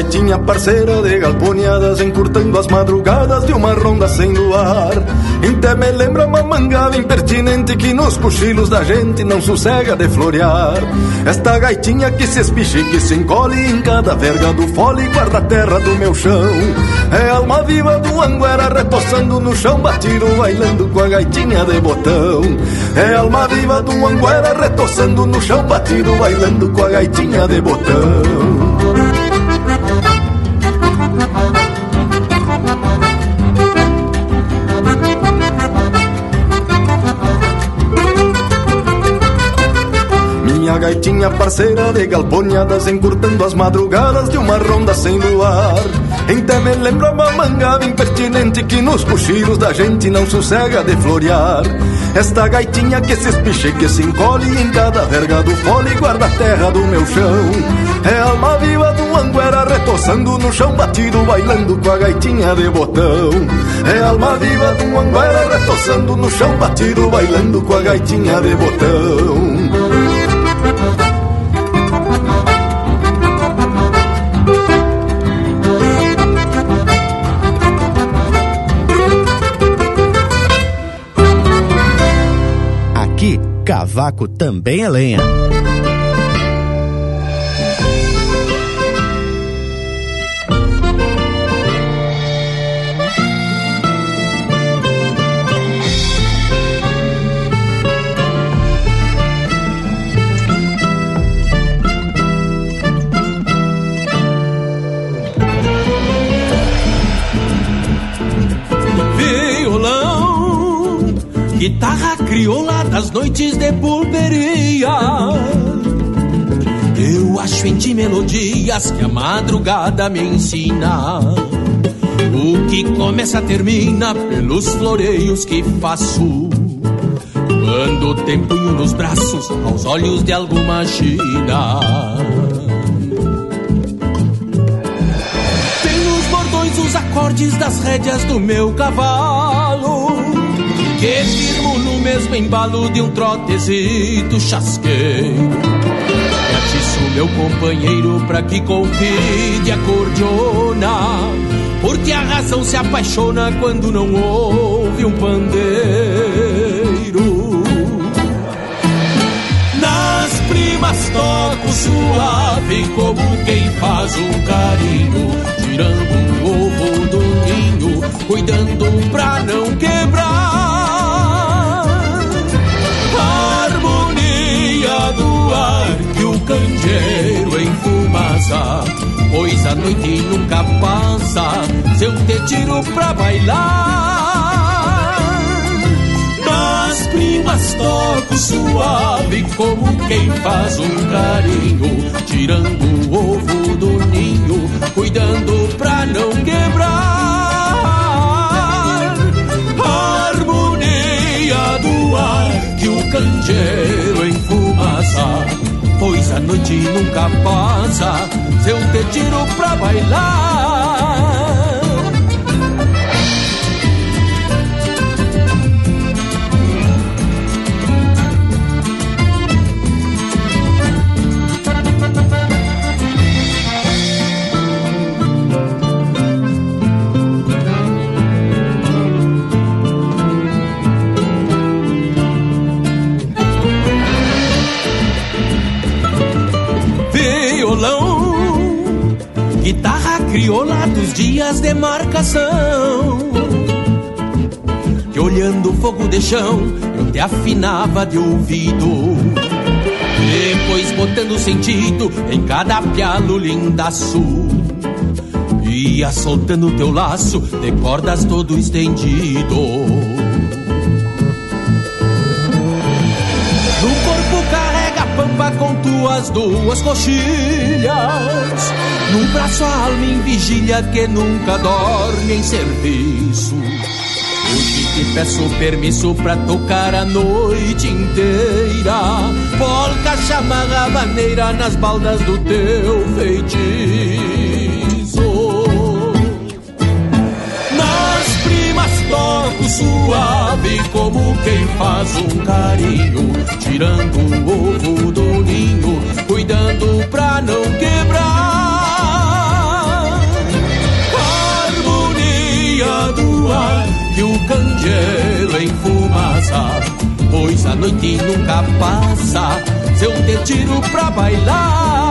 [SPEAKER 19] Gaitinha parceira de galponeadas Encurtando as madrugadas de uma ronda sem luar. Até me lembra uma mangada impertinente Que nos cochilos da gente não sossega de florear. Esta gaitinha que se espiche que se encolhe Em cada verga do fole guarda a terra do meu chão. É alma viva do anguera retoçando no chão Batido bailando com a gaitinha de botão. É alma viva do anguera retoçando no chão Batido bailando com a gaitinha de botão gaitinha parceira de galponeadas Encurtando as madrugadas de uma ronda sem luar. Até me lembra uma mangada impertinente Que nos cochilos da gente não sossega de florear. Esta gaitinha que se espiche, que se encolhe Em cada verga do fole guarda a terra do meu chão. É alma viva do anguera retoçando no chão Batido bailando com a gaitinha de botão. É alma viva do anguera retoçando no chão Batido bailando com a gaitinha de botão
[SPEAKER 2] cavaco também é lenha.
[SPEAKER 20] Guitarra crioula das noites de pulperia. Eu acho em ti melodias que a madrugada me ensina. O que começa termina pelos floreios que faço. Quando tem punho nos braços, aos olhos de alguma china. Tem nos bordões os acordes das rédeas do meu cavalo Que mesmo embalo de um trotezito chasqueiro. isso meu companheiro pra que convide a cordiona, porque a razão se apaixona quando não ouve um pandeiro.
[SPEAKER 4] Nas primas toco suave como quem faz um carinho, tirando um ovo do ninho, cuidando pra não quebrar ar que o candeeiro enfumaça, pois a noite nunca passa se eu te tiro pra bailar primas toco suave como quem faz um carinho, tirando o ovo do ninho, cuidando pra não quebrar. Que o candeeiro enfumaça, pois a noite nunca passa, se eu te tiro pra bailar. Crioula dos dias de marcação. Que olhando o fogo de chão, eu te afinava de ouvido. Depois botando sentido em cada pialo lindaço. Ia soltando teu laço de cordas todo estendido. Tuas duas coxilhas no braço a alma em vigília que nunca dorme em serviço. Hoje te peço permisso pra tocar a noite inteira. Polca, chamarra, maneira nas baldas do teu feitiço. Suave como quem faz um carinho. Tirando o ovo do ninho, cuidando pra não quebrar. que o candeeiro enfumaça Pois a noite nunca passa Se eu te tiro pra bailar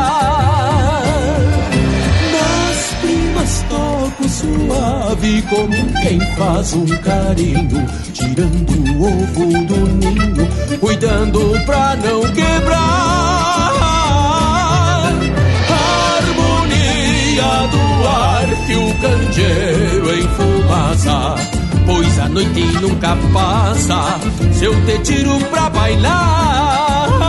[SPEAKER 4] toco suave Como quem faz um carinho Tirando o ovo do ninho Cuidando pra não quebrar. Harmonia do ar que o candeeiro enfumaça Pois a noite nunca passa Se eu te tiro pra bailar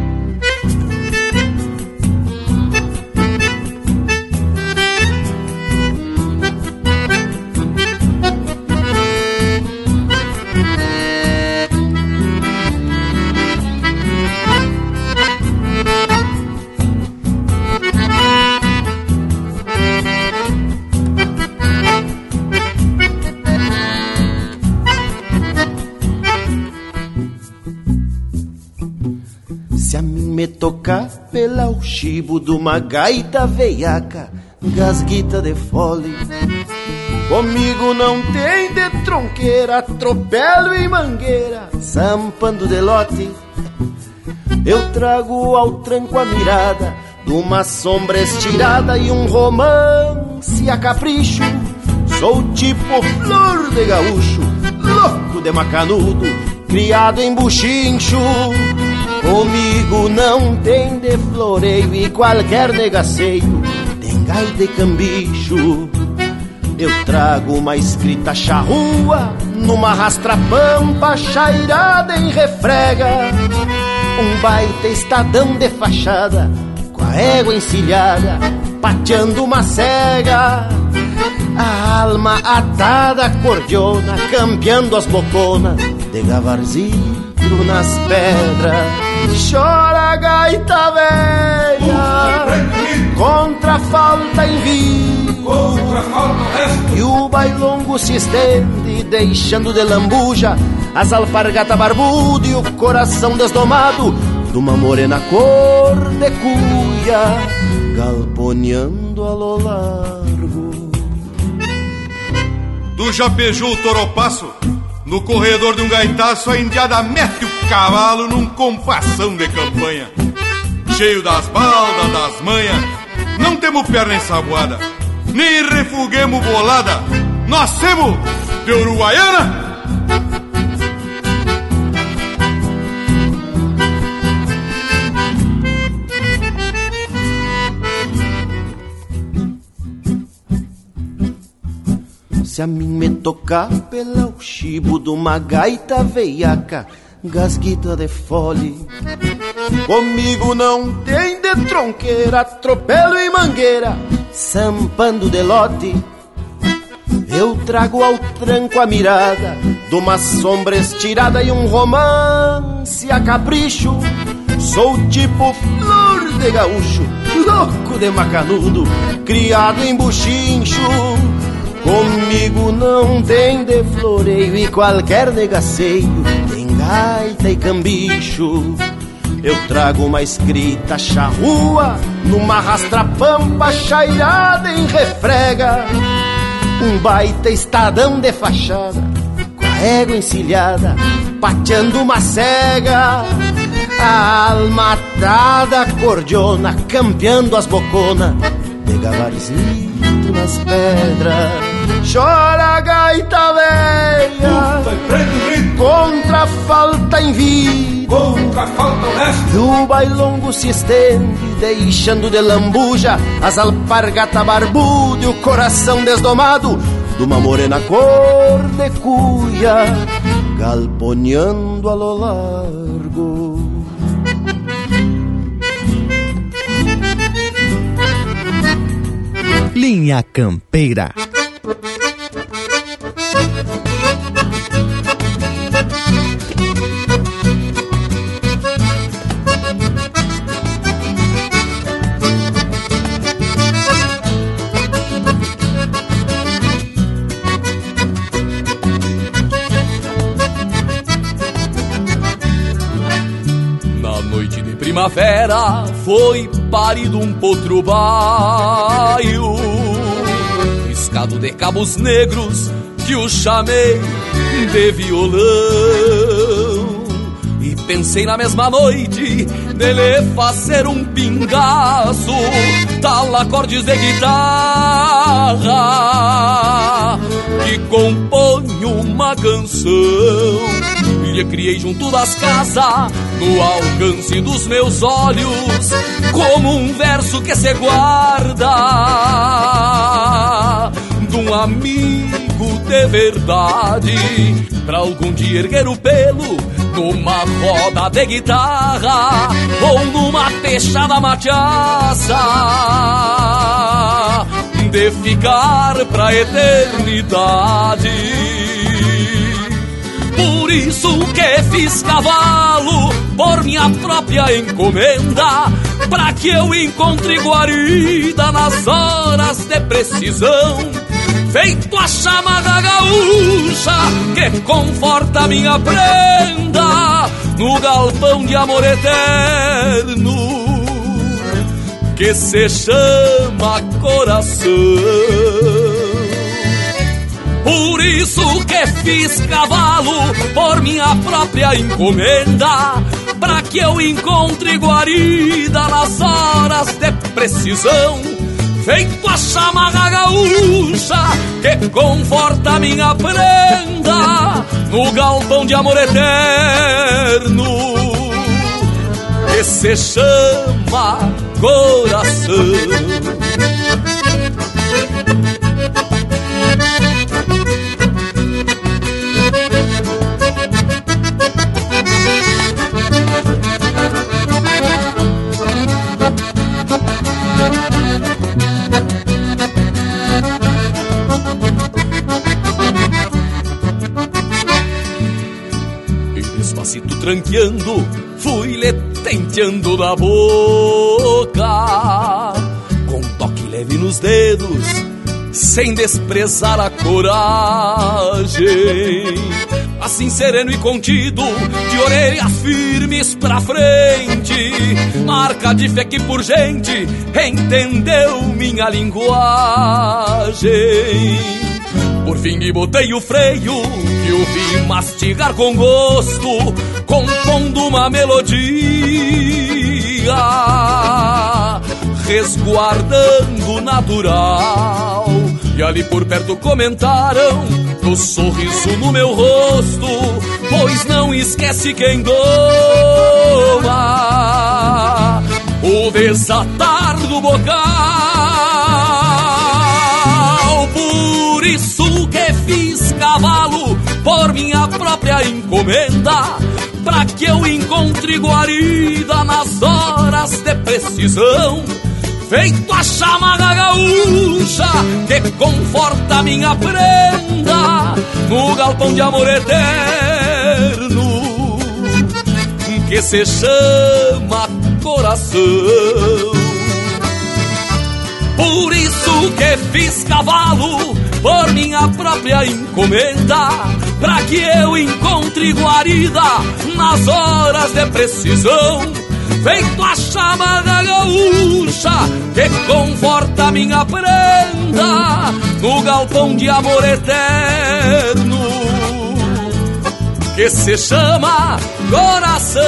[SPEAKER 21] Chibo de uma gaita veiaca, gasguita de fole. Comigo não tem de tronqueira, atropelo e mangueira, sampando de lote. Eu trago ao tranco a mirada de uma sombra estirada e um romance a capricho. Sou tipo flor de gaúcho, louco de macanudo, criado em buchincho. Comigo não tem de floreio e qualquer negaceio tem gai de cambicho. Eu trago uma escrita charrua numa rastra-pampa chairada em refrega. Um baita estadão de fachada com a égua encilhada, pateando uma cega. A alma atada cordiona, campeando as boconas de gavarzinho nas pedras. Chora a gaita velha contra a falta em vida. E o bailongo se estende, deixando de lambuja as alpargatas barbudas e o coração desdomado de uma morena cor de cuia, galponeando a lo largo.
[SPEAKER 3] Tu já beijou o toropasso? No corredor de um gaitaço, a indiada mete o cavalo num compassão de campanha. Cheio das baldas, das manhas, não temos perna ensaboada, nem refuguemos bolada. Nós temos de Uruguaiana
[SPEAKER 21] A mim me tocar pela o chibo de uma gaita veiaca, gasguita de fole. Comigo não tem de tronqueira, atropelo e mangueira, sampando de lote. Eu trago ao tranco a mirada de uma sombra estirada e um romance a capricho. Sou tipo flor de gaúcho, louco de macanudo, criado em buchincho. Comigo não tem de floreio e qualquer negaceio tem gaita e cambicho. Eu trago uma escrita charrua numa rastrapampa chairada em refrega. Um baita estadão de fachada, com a égua encilhada, pateando uma cega. A alma atada cordiona, campeando as boconas, de gabarzinho nas pedras. Chora a gaita velha. Contra a falta em vida.
[SPEAKER 22] Contra a falta honesta.
[SPEAKER 21] E o bailongo se estende Deixando de lambuja As alpargata barbuda E o coração desdomado De uma morena cor de cuia Galponeando a lo largo
[SPEAKER 2] Linha Campeira
[SPEAKER 4] primavera foi parido um potro baio Riscado de cabos negros que o chamei de violão. E pensei na mesma noite dele fazer um pingaço Tal acordes de guitarra Que compõe uma canção lhe criei junto das casas, no alcance dos meus olhos, como um verso que se guarda de um amigo de verdade, pra algum dia erguer o pelo numa roda de guitarra ou numa fechada machaça de ficar pra eternidade. Isso que fiz cavalo por minha própria encomenda, para que eu encontre guarida nas horas de precisão. Feito a chama da gaúcha que conforta minha prenda no galpão de amor eterno que se chama coração. Por isso que fiz cavalo por minha própria encomenda, para que eu encontre guarida nas horas de precisão. Feito a chamarra gaúcha que conforta minha prenda no galpão de amor eterno que se chama coração. Tranqueando, fui lhe tenteando da boca, com toque leve nos dedos, sem desprezar a coragem. Assim sereno e contido, de orelhas firmes pra frente, marca de fé que por gente entendeu minha linguagem. Por fim botei o freio que o vi mastigar com gosto, compondo uma melodia, resguardando o natural. E ali por perto comentaram do sorriso no meu rosto, pois não esquece quem doma o desatar do bocal. Por isso cavalo por minha própria encomenda, pra que eu encontre guarida nas horas de precisão feito a chama da gaúcha que conforta minha prenda no galpão de amor eterno que se chama coração. Por isso que fiz cavalo por minha própria encomenda, pra que eu encontre guarida nas horas de precisão feito a chama da gaúcha que conforta minha prenda no galpão de amor eterno que se chama coração.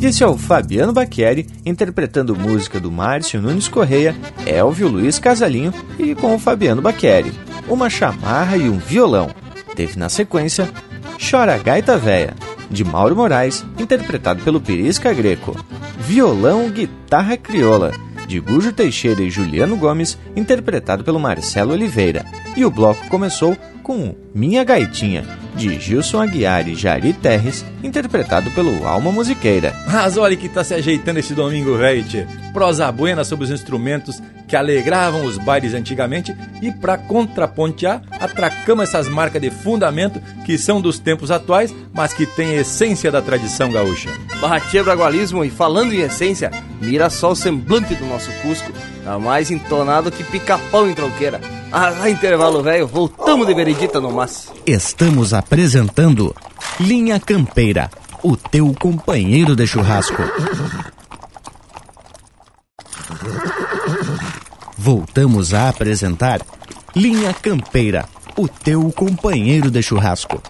[SPEAKER 2] Esse é o Fabiano Baqueri interpretando música do Márcio Nunes Correia, Elvio Luiz Casalinho e com o Fabiano Baqueri, uma chamarra e um violão. Teve na sequência Chora Gaita Véia, de Mauro Moraes, interpretado pelo Pirisca Greco, violão guitarra crioula, de Gujo Teixeira e Juliano Gomes, interpretado pelo Marcelo Oliveira. E o bloco começou com Minha Gaitinha, de Gilson Aguiar e Jari Terres, interpretado pelo Alma Musiqueira.
[SPEAKER 1] Mas olha que tá se ajeitando esse domingo, velho. Prosa buena sobre os instrumentos que alegravam os bailes antigamente e para contrapontear, atracamos essas marcas de fundamento que são dos tempos atuais, mas que têm essência da tradição gaúcha.
[SPEAKER 5] Barratia Bragualismo e falando em essência, mira só o semblante do nosso Cusco, tá mais entonado que pica-pão em tronqueira. Ah, intervalo velho, voltamos de veredita no mas.
[SPEAKER 2] Estamos apresentando Linha Campeira, o teu companheiro de churrasco. Voltamos a apresentar Linha Campeira, o teu companheiro de churrasco.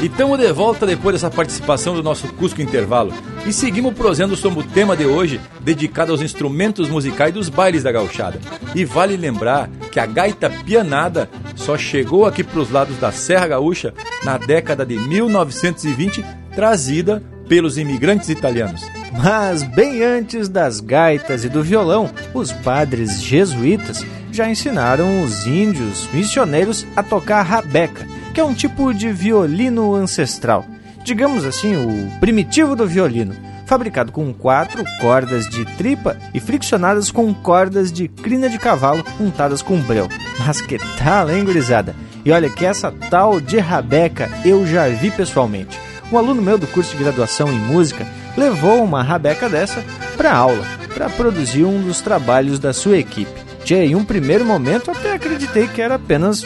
[SPEAKER 1] Estamos de volta depois dessa participação do nosso Cusco Intervalo. E seguimos prosendo sobre o tema de hoje, dedicado aos instrumentos musicais dos bailes da gauchada. E vale lembrar que a gaita pianada só chegou aqui para os lados da Serra Gaúcha na década de 1920, trazida pelos imigrantes italianos.
[SPEAKER 2] Mas bem antes das gaitas e do violão, os padres jesuítas já ensinaram os índios missioneiros a tocar rabeca, que é um tipo de violino ancestral. Digamos assim, o primitivo do violino, fabricado com quatro cordas de tripa e friccionadas com cordas de crina de cavalo untadas com breu. Mas que tal, hein, gurizada? E olha que essa tal de rabeca eu já vi pessoalmente. Um aluno meu do curso de graduação em música levou uma rabeca dessa para aula, para produzir um dos trabalhos da sua equipe. Tchê, em um primeiro momento até acreditei que era apenas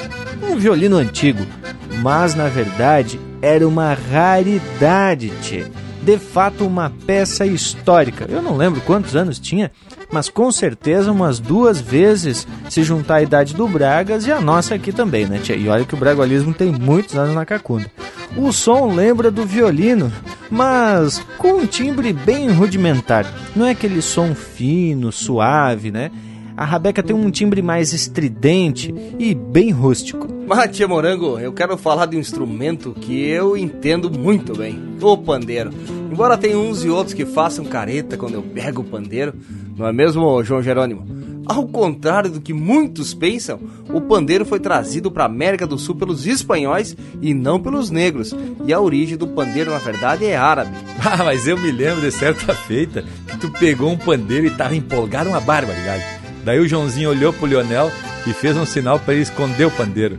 [SPEAKER 2] um violino antigo, mas na verdade era uma raridade, tchê. De fato, uma peça histórica. Eu não lembro quantos anos tinha, mas com certeza umas duas vezes se juntar a idade do Bragas e a nossa aqui também, né, tchê? E olha que o bragualismo tem muitos anos na cacunda. O som lembra do violino, mas com um timbre bem rudimentar. Não é aquele som fino, suave, né? A rabeca tem um timbre mais estridente e bem rústico.
[SPEAKER 5] Mas, tia Morango, eu quero falar de um instrumento que eu entendo muito bem: o pandeiro. Embora tenha uns e outros que façam careta quando eu pego o pandeiro, não é mesmo, João Jerônimo? Ao contrário do que muitos pensam, o pandeiro foi trazido para a América do Sul pelos espanhóis e não pelos negros. E a origem do pandeiro, na verdade, é árabe. (laughs)
[SPEAKER 1] Ah, mas eu me lembro de certa feita que tu pegou um pandeiro e tava empolgado uma barbaridade. Daí o Joãozinho olhou pro Lionel e fez um sinal para ele esconder o pandeiro.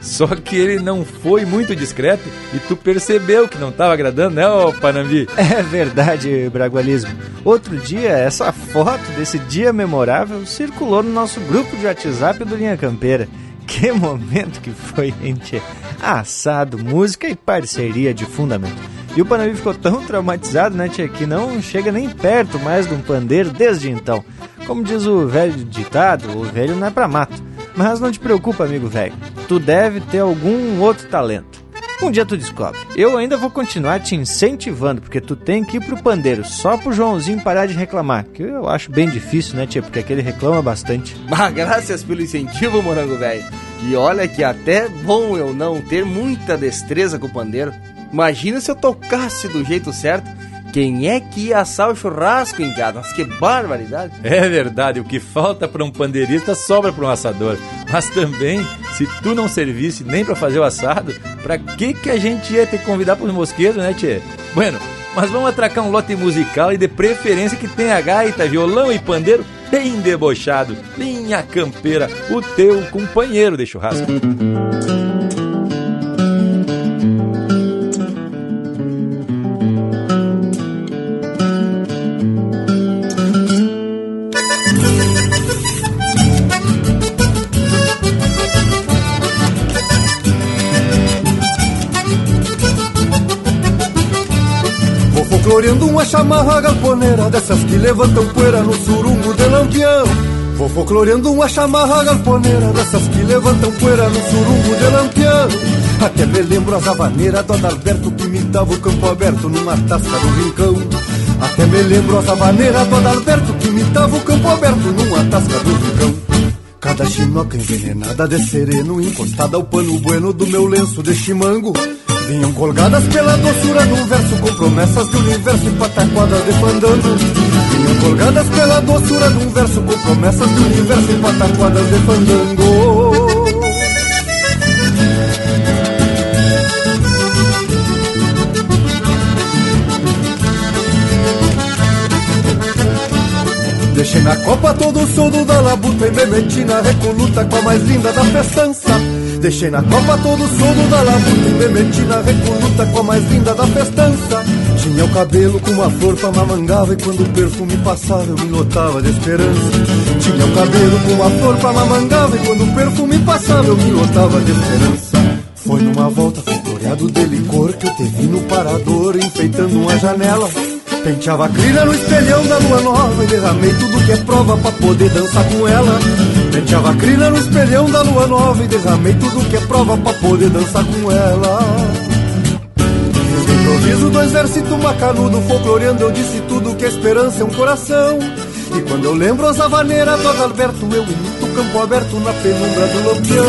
[SPEAKER 1] Só que ele não foi muito discreto e tu percebeu que não estava agradando, né, ô Panambi? (laughs)
[SPEAKER 2] É verdade, Bragualismo. Outro dia, essa foto desse dia memorável circulou no nosso grupo de WhatsApp do Linha Campeira. Que momento que foi, gente! Assado, música e parceria de fundamento. E o Panambi ficou tão traumatizado, né, tia, que não chega nem perto mais de um pandeiro desde então. Como diz o velho ditado, o velho não é pra mato. Mas não te preocupa, amigo velho. Tu deve ter algum outro talento. Um dia tu descobre. Eu ainda vou continuar te incentivando, porque tu tem que ir pro pandeiro, só pro Joãozinho parar de reclamar. Que eu acho bem difícil, né, tia? Porque aquele reclama bastante.
[SPEAKER 5] Mas graças pelo incentivo, morango velho. E olha que até bom eu não ter muita destreza com o pandeiro. Imagina se eu tocasse do jeito certo quem é que ia assar o churrasco, indiado? Mas que barbaridade!
[SPEAKER 1] É verdade, o que falta para um pandeirista sobra para um assador. Mas também, se tu não servisse nem para fazer o assado, para que que a gente ia te convidar para os mosquedos, né, tchê? Bueno, mas vamos atracar um lote musical e de preferência que tenha gaita, violão e pandeiro bem debochado. Linha Campeira, o teu companheiro de churrasco.
[SPEAKER 22] Floreando uma chamarra galponeira Dessas que levantam poeira no surungo de lampião. Vou folcloreando uma chamarra galponeira Dessas que levantam poeira no surungo de lampião. Até me lembro as havaneiras do Adalberto Que imitava o campo aberto numa tasca do rincão. Até me lembro as havaneiras do Adalberto Que imitava o campo aberto numa tasca do rincão. Cada chinoca envenenada de sereno Encostada ao pano bueno do meu lenço de chimango Vinham colgadas pela doçura do verso Com promessas de universo e pataquadas de fandango Vinham colgadas pela doçura um verso Com promessas de universo e pataquadas de fandango Deixei na copa todo o soldo da labuta E me meti na recoluta com a mais linda da festança Deixei na copa todo o soldo da labuta E me meti na recoluta com a mais linda da festança. Tinha o cabelo com uma flor pra mamangava E quando o perfume passava eu me lotava de esperança. Tinha o cabelo com uma flor pra mamangava E quando o perfume passava eu me lotava de esperança. Foi numa volta floreado de licor Que eu te vi no parador enfeitando uma janela. Penteava a crina no espelhão da lua nova E derramei tudo que é prova pra poder dançar com ela Penteava a crina no espelhão da lua nova E derramei tudo que é prova pra poder dançar com ela. Fiz de improviso do exército macanudo Folcloreando eu disse tudo que a esperança é um coração. E quando eu lembro as havaneiras do Adalberto Eu imito o campo aberto na penumbra do lampião.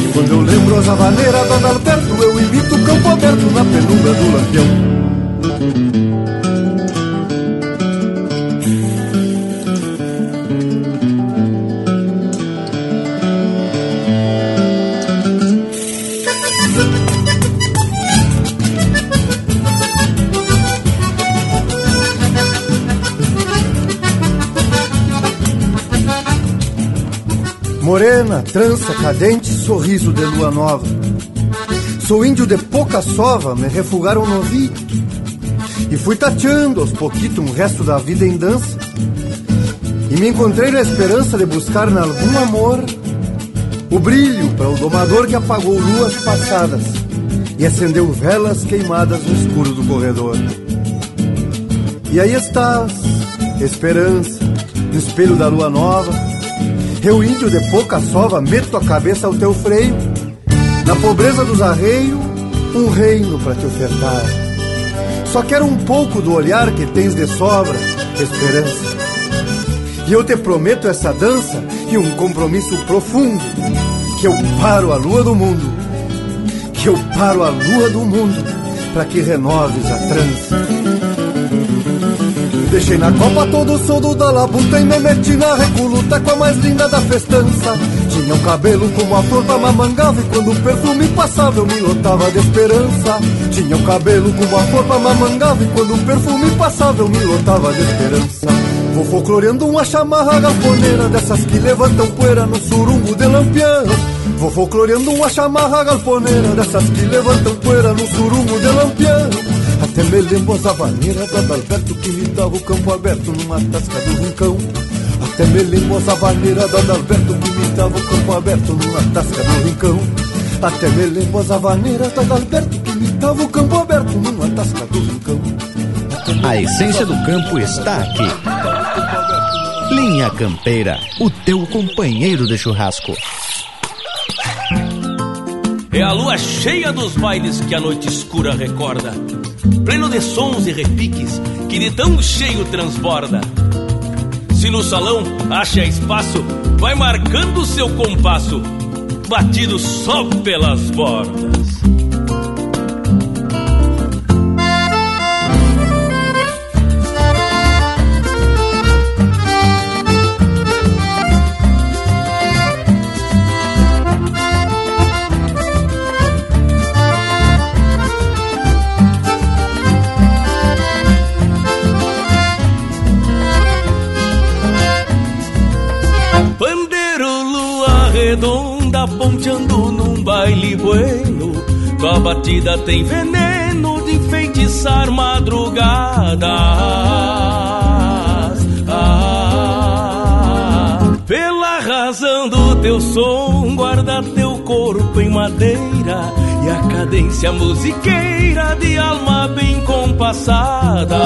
[SPEAKER 22] E quando eu lembro as havaneiras do Adalberto Eu imito o campo aberto na penumbra do lampião Morena, trança, cadente, sorriso de lua nova. Sou índio de pouca sova, me refugaram no ouvido. E fui tateando aos pouquitos um resto da vida em dança. E me encontrei na esperança de buscar em algum amor o brilho para o domador que apagou luas passadas e acendeu velas queimadas no escuro do corredor. E aí estás, esperança, no espelho da lua nova eu, índio de pouca sova, meto a cabeça ao teu freio. Na pobreza dos arreios, um reino para te ofertar. Só quero um pouco do olhar que tens de sobra, esperança. E eu te prometo essa dança e um compromisso profundo. Que eu paro a lua do mundo. Que eu paro a lua do mundo para que renoves a trança. Deixei na copa todo o soldo da labuta e me meti na recoluta com a mais linda da festança. Tinha um cabelo como a flor da mamangava e quando o perfume passava eu me lotava de esperança. Tinha um cabelo como a flor da mamangava e quando o perfume passava eu me lotava de esperança. Vou folcloreando uma chamarra galponeira dessas que levantam poeira no surumbo de lampião. Vou folcloreando uma chamarra galponeira dessas que levantam poeira no surumbo de lampião. Até me lembro as havaneiras do Adalberto que me dava o campo aberto numa tasca do rincão. Até me lembro as havaneiras do Adalberto que me dava o campo aberto numa tasca do rincão. Até me lembro as havaneiras do Adalberto que me dava o campo aberto numa tasca do rincão.
[SPEAKER 2] A essência do campo está aqui. Linha Campeira, o teu companheiro de churrasco.
[SPEAKER 7] É a lua cheia dos bailes que a noite escura recorda, pleno de sons e repiques que de tão cheio transborda. Se no salão acha espaço, vai marcando seu compasso, batido só pelas bordas. Batida tem veneno de enfeitiçar madrugadas. Ah, pela razão do teu som, guarda teu corpo em madeira e a cadência musiqueira de alma bem compassada.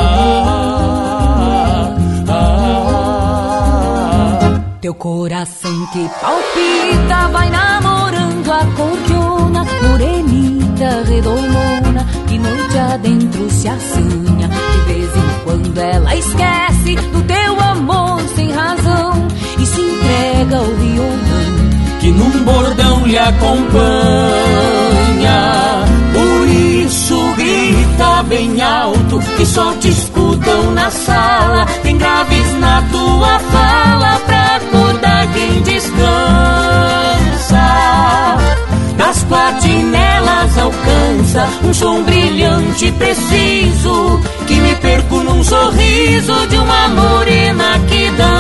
[SPEAKER 23] Teu coração que palpita vai namorando a cordiona Morenita, redomona, que noite adentro se assanha. De vez em quando ela esquece do teu amor sem razão E se entrega ao violão
[SPEAKER 24] Que num bordão lhe acompanha. Por isso grita bem alto Que só te escutam na sala. Tem graves na tua fala pra quem descansa. Das platinelas um som brilhante preciso que me perco num sorriso de uma morena que dança.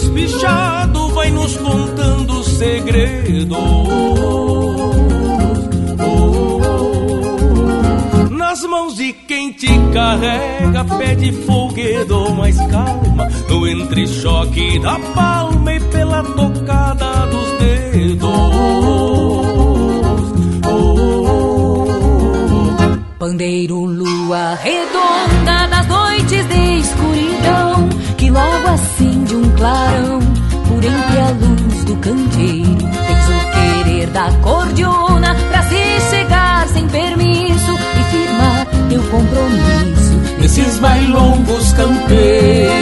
[SPEAKER 7] Espichado, vai nos contando segredos. Nas mãos de quem te carrega, pede folguedo mais calma. No entrechoque da palma e pela tocada dos dedos.
[SPEAKER 23] Pandeiro, lua redonda das noites de escuridão que logo um clarão por entre a luz do canteiro. Tens o querer da cordiona pra se chegar sem permisso e firmar teu compromisso
[SPEAKER 24] nesses bailongos campeiros.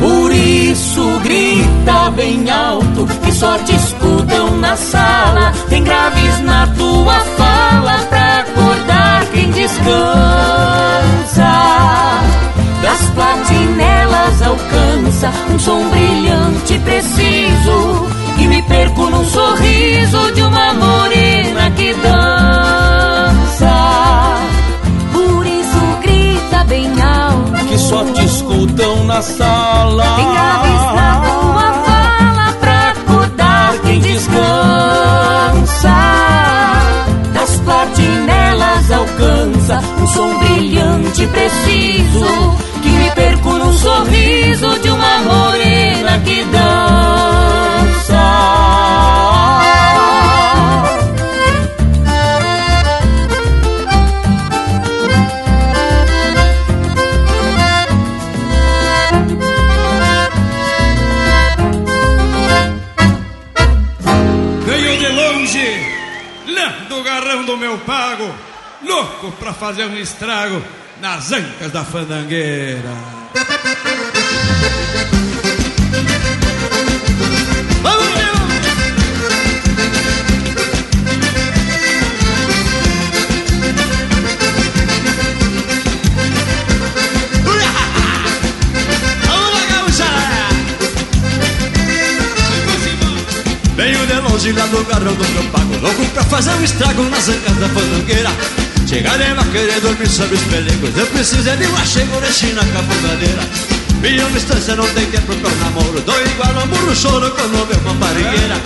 [SPEAKER 24] Por isso grita bem alto que só te escutam na sala. Tem graves na tua fala pra acordar quem descansa das platinelas alcança um som brilhante preciso e me perco num sorriso de uma morena que dança. Por isso grita bem alto
[SPEAKER 7] que só te escutam na sala.
[SPEAKER 24] Tem na tua fala pra acordar quem descansa. Das platinelas alcança um som brilhante preciso
[SPEAKER 25] fazer um estrago nas ancas da fandangueira.
[SPEAKER 8] Vamos, meu!
[SPEAKER 26] Venho de longe lá do garrão do meu pago Louco pra fazer um estrago nas ancas da fandangueira Chegarei a querer dormir sobre os pelegos. Eu preciso é de um achego de china com a fungadeira Minha distância não tem tempo pra namoro. Dou igual a burro choro quando uma barrigueira.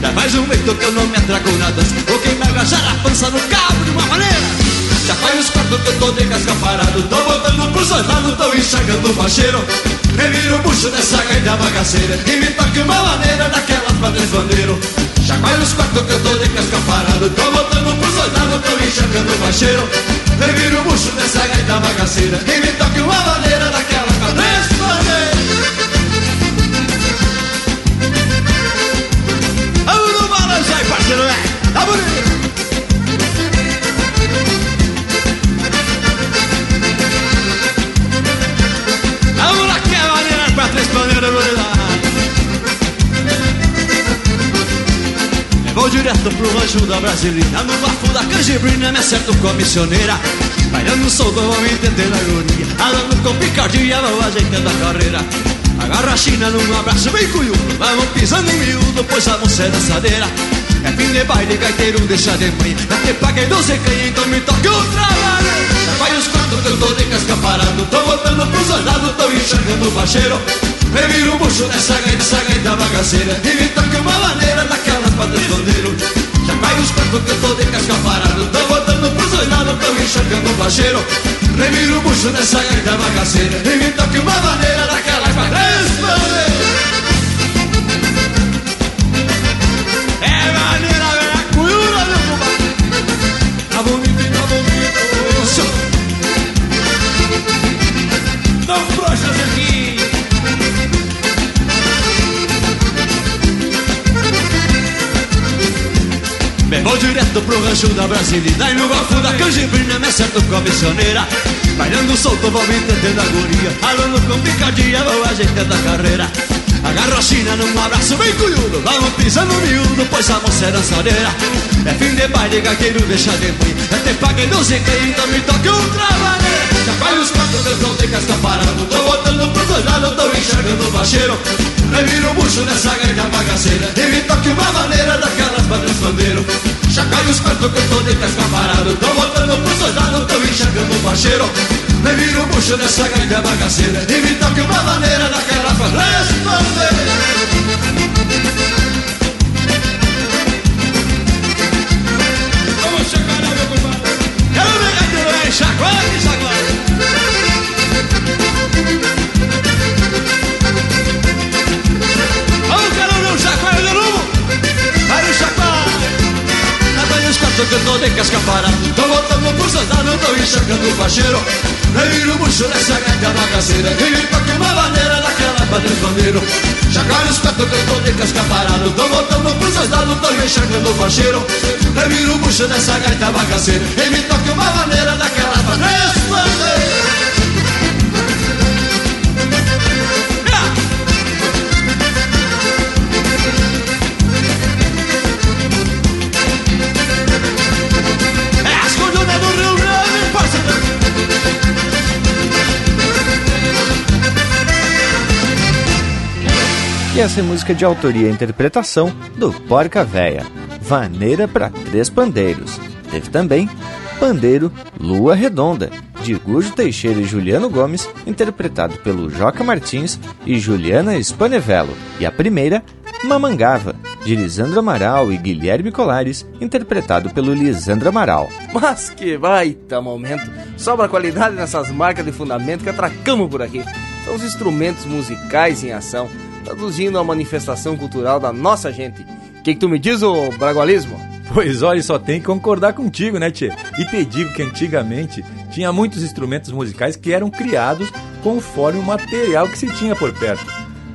[SPEAKER 26] Já faz um mês que eu não me atraco na dança Vou queimar agajar a pança no cabo de uma maneira. Já faz uns quartos que eu tô de casca parado. Tô botando pros dois lados, tô enxergando o bacheiro Reviro o bucho dessa gaita bagaceira. E me toque uma maneira daquelas pra desbandeiro Faz uns quartos que eu tô de casca parado Tô botando pros dois lados, tô enxergando o bacheiro Reviro o bucho dessa gaita bagaceira E me toque uma maneira desbandeiro Vamos no balanço aí, parceiro, é. Tá bonito direto pro rancho da Brasilina No bafo da canjibrina me acerto com a missioneira. Bailando solto vão entender na agonia Alando com picardia vão ajeitando a carreira. Agarra a China num abraço bem cunhudo Vamos pisando em miúdo, pois a moça é dançadeira. É fim de baile, gaiteiro deixa de manhã. Já te paguei 12 canha, então me toque outra vez Vai os quatro que eu tô de casca parado Tô botando pros dois lados, tô enxergando o bacheiro Reviro o bucho dessa gaita, essa gaita bagaceira. E me toque uma maneira pra Já vai os quatro que eu tô de casca parado Tô botando pros dois lados, tô enxergando o bacheiro Reviro o bucho dessa gaita bagaceira. E me toque uma maneira daquelas pra vou direto pro rancho da Brasilina E no golfo da canjibrina me acerto com a missioneira Bailando solto vou me entendendo a guria. Alando com picadinha vou ajeitando a carreira. Agarro a China num abraço bem cunhudo. Vamos pisando miúdo, pois a moça é dançadeira. É fim de baile, gagueiro deixa de ruim. Eu te paguei 12 que então me toque um trabalho Já faz os eu tô de casca parado Tô botando pros dois lados, tô enxergando o bacheiro Reviro o bucho dessa gaita bagaceira. E me toque uma maneira daquelas pra transbandeiro Já cai os quatro que eu tô de casca parado. Tô botando pros dois lados, tô enxergando o bacheiro Reviro o bucho dessa gaita bagaceira. E me toque uma maneira daquelas pra transbandeiro enxergando o bacheiro Reviro o bucho dessa gaita bagaceira E me toque uma maneira daquela pra desbandeiro Chacoalha os quatro que eu tô Tô botando por soldado, tô enxergando o bacheiro Reviro o bucho dessa gaita bagaceira E me toque uma maneira daquela pra desbandeiro
[SPEAKER 2] essa é música de autoria e interpretação do Porca Véia, Vaneira para Três Pandeiros. Teve também Pandeiro Lua Redonda, de Gujo Teixeira e Juliano Gomes, interpretado pelo Joca Martins e Juliana Spanevello. E a primeira, Mamangava, de Lisandro Amaral e Guilherme Colares, interpretado pelo Lisandro Amaral.
[SPEAKER 5] Mas que baita momento! Sobra qualidade nessas marcas de fundamento que atracamos por aqui. São os instrumentos musicais em ação, traduzindo a manifestação cultural da nossa gente. O que, que tu me diz, ô bragualismo?
[SPEAKER 1] Pois olha, só tem que concordar contigo, né, Tchê? E te digo que antigamente tinha muitos instrumentos musicais que eram criados conforme o material que se tinha por perto.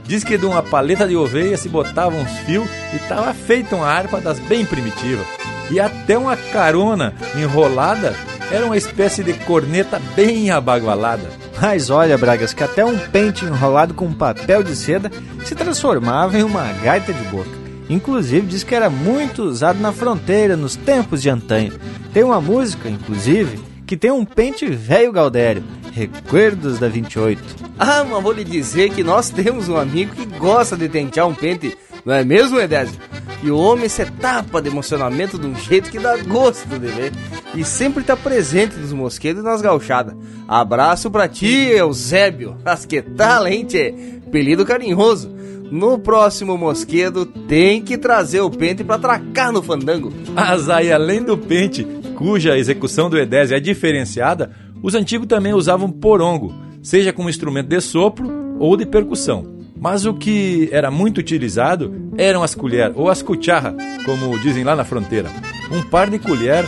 [SPEAKER 1] Diz que de uma paleta de oveia se botava uns fios e tava feita uma harpa das bem primitivas. E até uma carona enrolada era uma espécie de corneta bem abagualada.
[SPEAKER 2] Mas olha, Bragas, que até um pente enrolado com papel de seda se transformava em uma gaita de boca. Inclusive diz que era muito usado na fronteira nos tempos de antanho. Tem uma música, inclusive, que tem um pente velho Galdério, Recuerdos da 28.
[SPEAKER 5] Ah, mas vou lhe dizer que nós temos um amigo que gosta de tentear um pente, não é mesmo, Edésio? E o homem se tapa de emocionamento de um jeito que dá gosto de ver. E sempre tá presente nos mosquedos e nas gauchadas. Abraço pra ti, Eusébio. Mas que tal, hein, tchê? Apelido carinhoso. No próximo mosquedo tem que trazer o pente pra tracar no fandango.
[SPEAKER 1] Mas aí, além do pente, cuja execução do Edésio é diferenciada, os antigos também usavam porongo, seja como instrumento de sopro ou de percussão. Mas o que era muito utilizado eram as colheres, ou as cucharras, como dizem lá na fronteira. Um par de colher,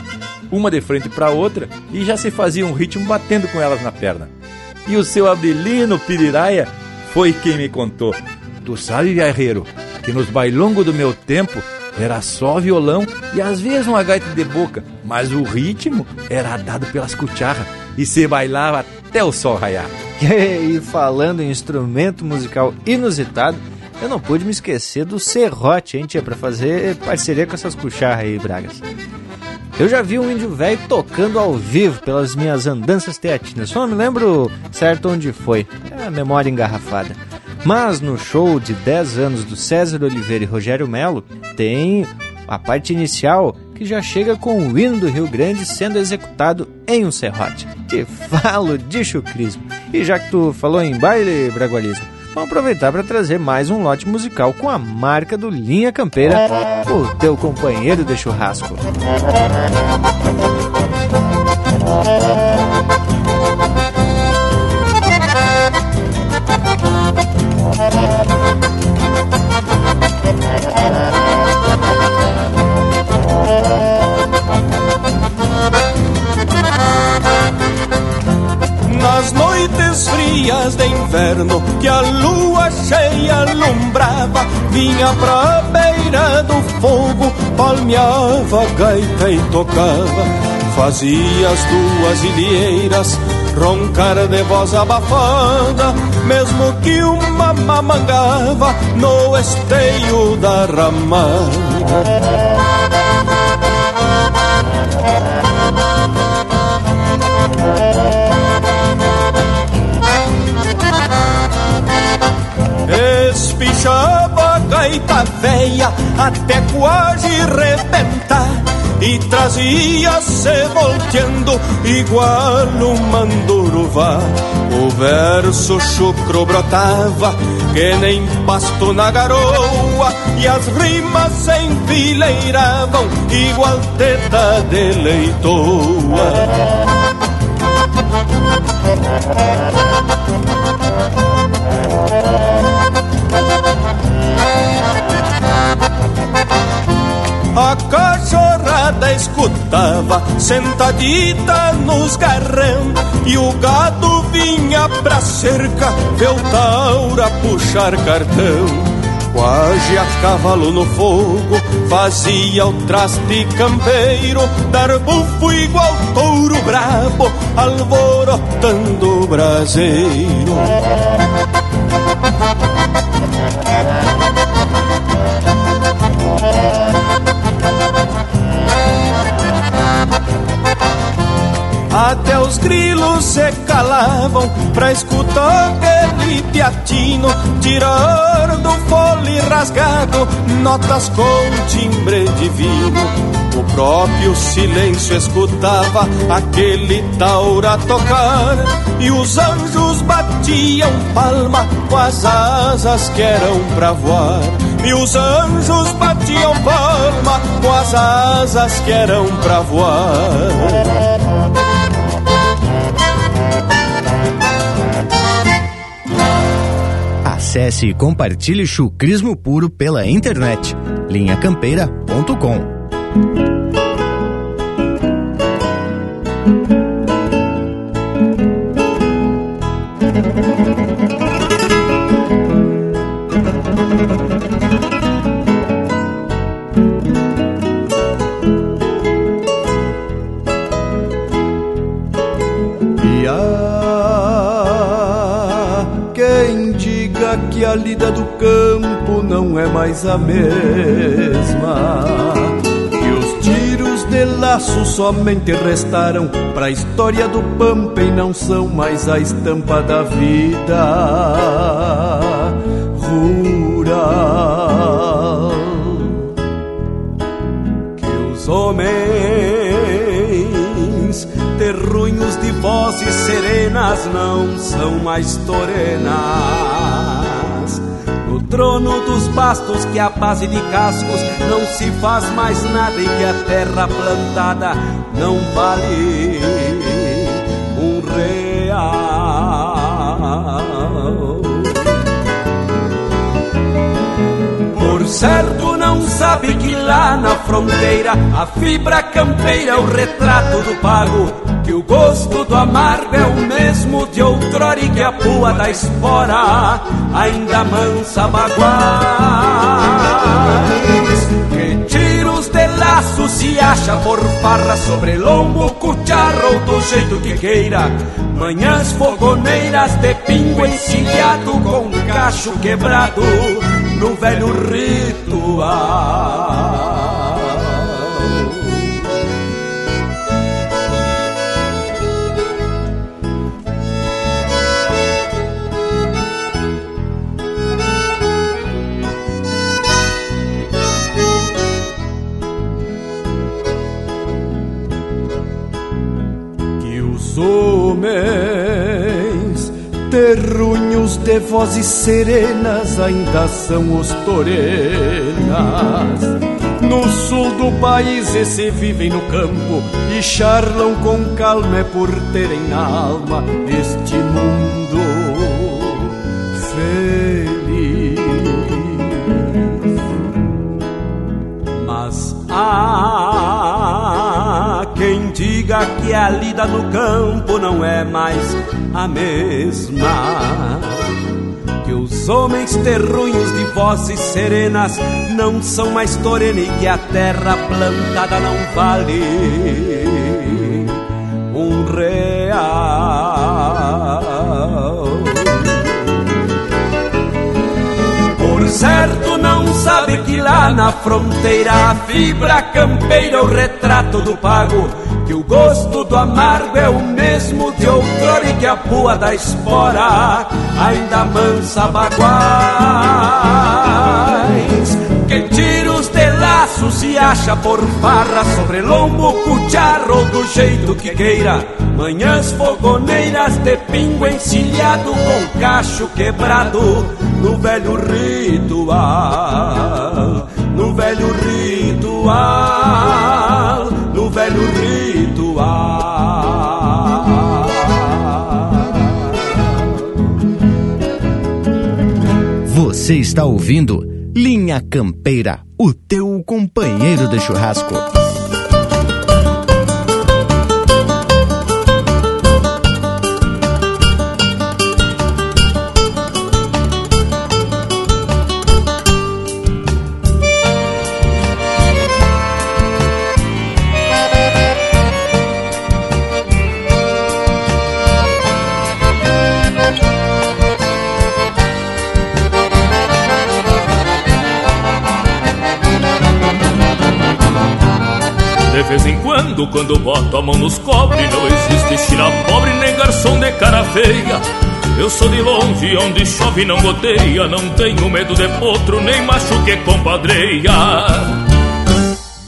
[SPEAKER 1] uma de frente para outra, e já se fazia um ritmo batendo com elas na perna. E o seu Abelino Piriraia foi quem me contou. Tu sabe, guerreiro, que nos bailongos do meu tempo era só violão e às vezes uma gaita de boca, mas o ritmo era dado pelas cucharras e se bailava até o sol raiar. (laughs)
[SPEAKER 2] e falando em instrumento musical inusitado, eu não pude me esquecer do serrote, hein, tia, pra fazer parceria com essas cucharras aí, Bragas. Eu já vi um índio velho tocando ao vivo pelas minhas andanças teatinas. Só não me lembro certo onde foi. É a memória engarrafada. Mas no show de 10 anos do César Oliveira e Rogério Melo, tem a parte inicial que já chega com o hino do Rio Grande sendo executado em um serrote. Te falo de chucrismo. E já que tu falou em baile, Bragualismo, vamos aproveitar para trazer mais um lote musical com a marca do Linha Campeira, o teu companheiro de churrasco.
[SPEAKER 27] Noites frias de inverno que a lua cheia alumbrava, vinha pra beira do fogo, palmeava a gaita e tocava. Fazia as duas ilheiras roncar de voz abafada, mesmo que uma mamangava no esteio da ramada. Espichava a gaita veia até quase rebentar e trazia-se volteando igual um manduruvá. O verso chucro brotava que nem pasto na garoa e as rimas se enfileiravam igual teta de leitoa. Escutava sentadita nos garrão E o gado vinha pra cerca ver o taura puxar cartão. Quase a cavalo no fogo Fazia o traste campeiro Dar bufo igual touro brabo Alvorotando o braseiro (laughs) Até os grilos se calavam pra escutar aquele piatino tirar do fole rasgado notas com timbre divino. O próprio silêncio escutava aquele taura tocar e os anjos batiam palma com as asas que eram pra voar. E os anjos batiam palma com as asas que eram pra voar.
[SPEAKER 28] Acesse e compartilhe chucrismo puro pela internet. linhacampeira.com
[SPEAKER 7] mais a mesma. E os tiros de laço somente restaram pra história do pampa e não são mais a estampa da vida rural. Que os homens terrunhos de vozes serenas não são mais torenas. No trono dos bastos que a base de cascos não se faz mais nada e que a terra plantada não vale um real. Por certo não sabe que lá na fronteira a fibra campeira é o retrato do pago que o gosto do amargo é o mesmo de outrora e que a pua da espora ainda mansa baguais. Que tiros de laço se acha por farra sobre lombo, cucharro do jeito que queira. Manhãs fogoneiras de pingo encilhado com cacho quebrado no velho ritual. Homens terrunhos de vozes serenas ainda são os torenas. No sul do país esse vivem no campo e charlam com calma é por terem na alma este mundo feliz. Mas há diga que a lida no campo não é mais a mesma. Que os homens terrunhos de vozes serenas não são mais torena e que a terra plantada não vale um real. Por certo não sabe que lá na fronteira a fibra campeira é o retrato do pago que o gosto do amargo é o mesmo de outrora e que a pua da espora ainda mansa baguais. Que tiros de laço se acha por farra sobre lombo, cucharro do jeito que queira. Manhãs fogoneiras de pingo encilhado com cacho quebrado no velho ritual, no velho ritual, velho ritual.
[SPEAKER 2] Você está ouvindo Linha Campeira, o teu companheiro de churrasco.
[SPEAKER 4] Quando, quando boto a mão nos cobre, não existe tirar pobre nem garçom de cara feia. Eu sou de longe, onde chove não goteia, não tenho medo de potro, nem macho que compadreia.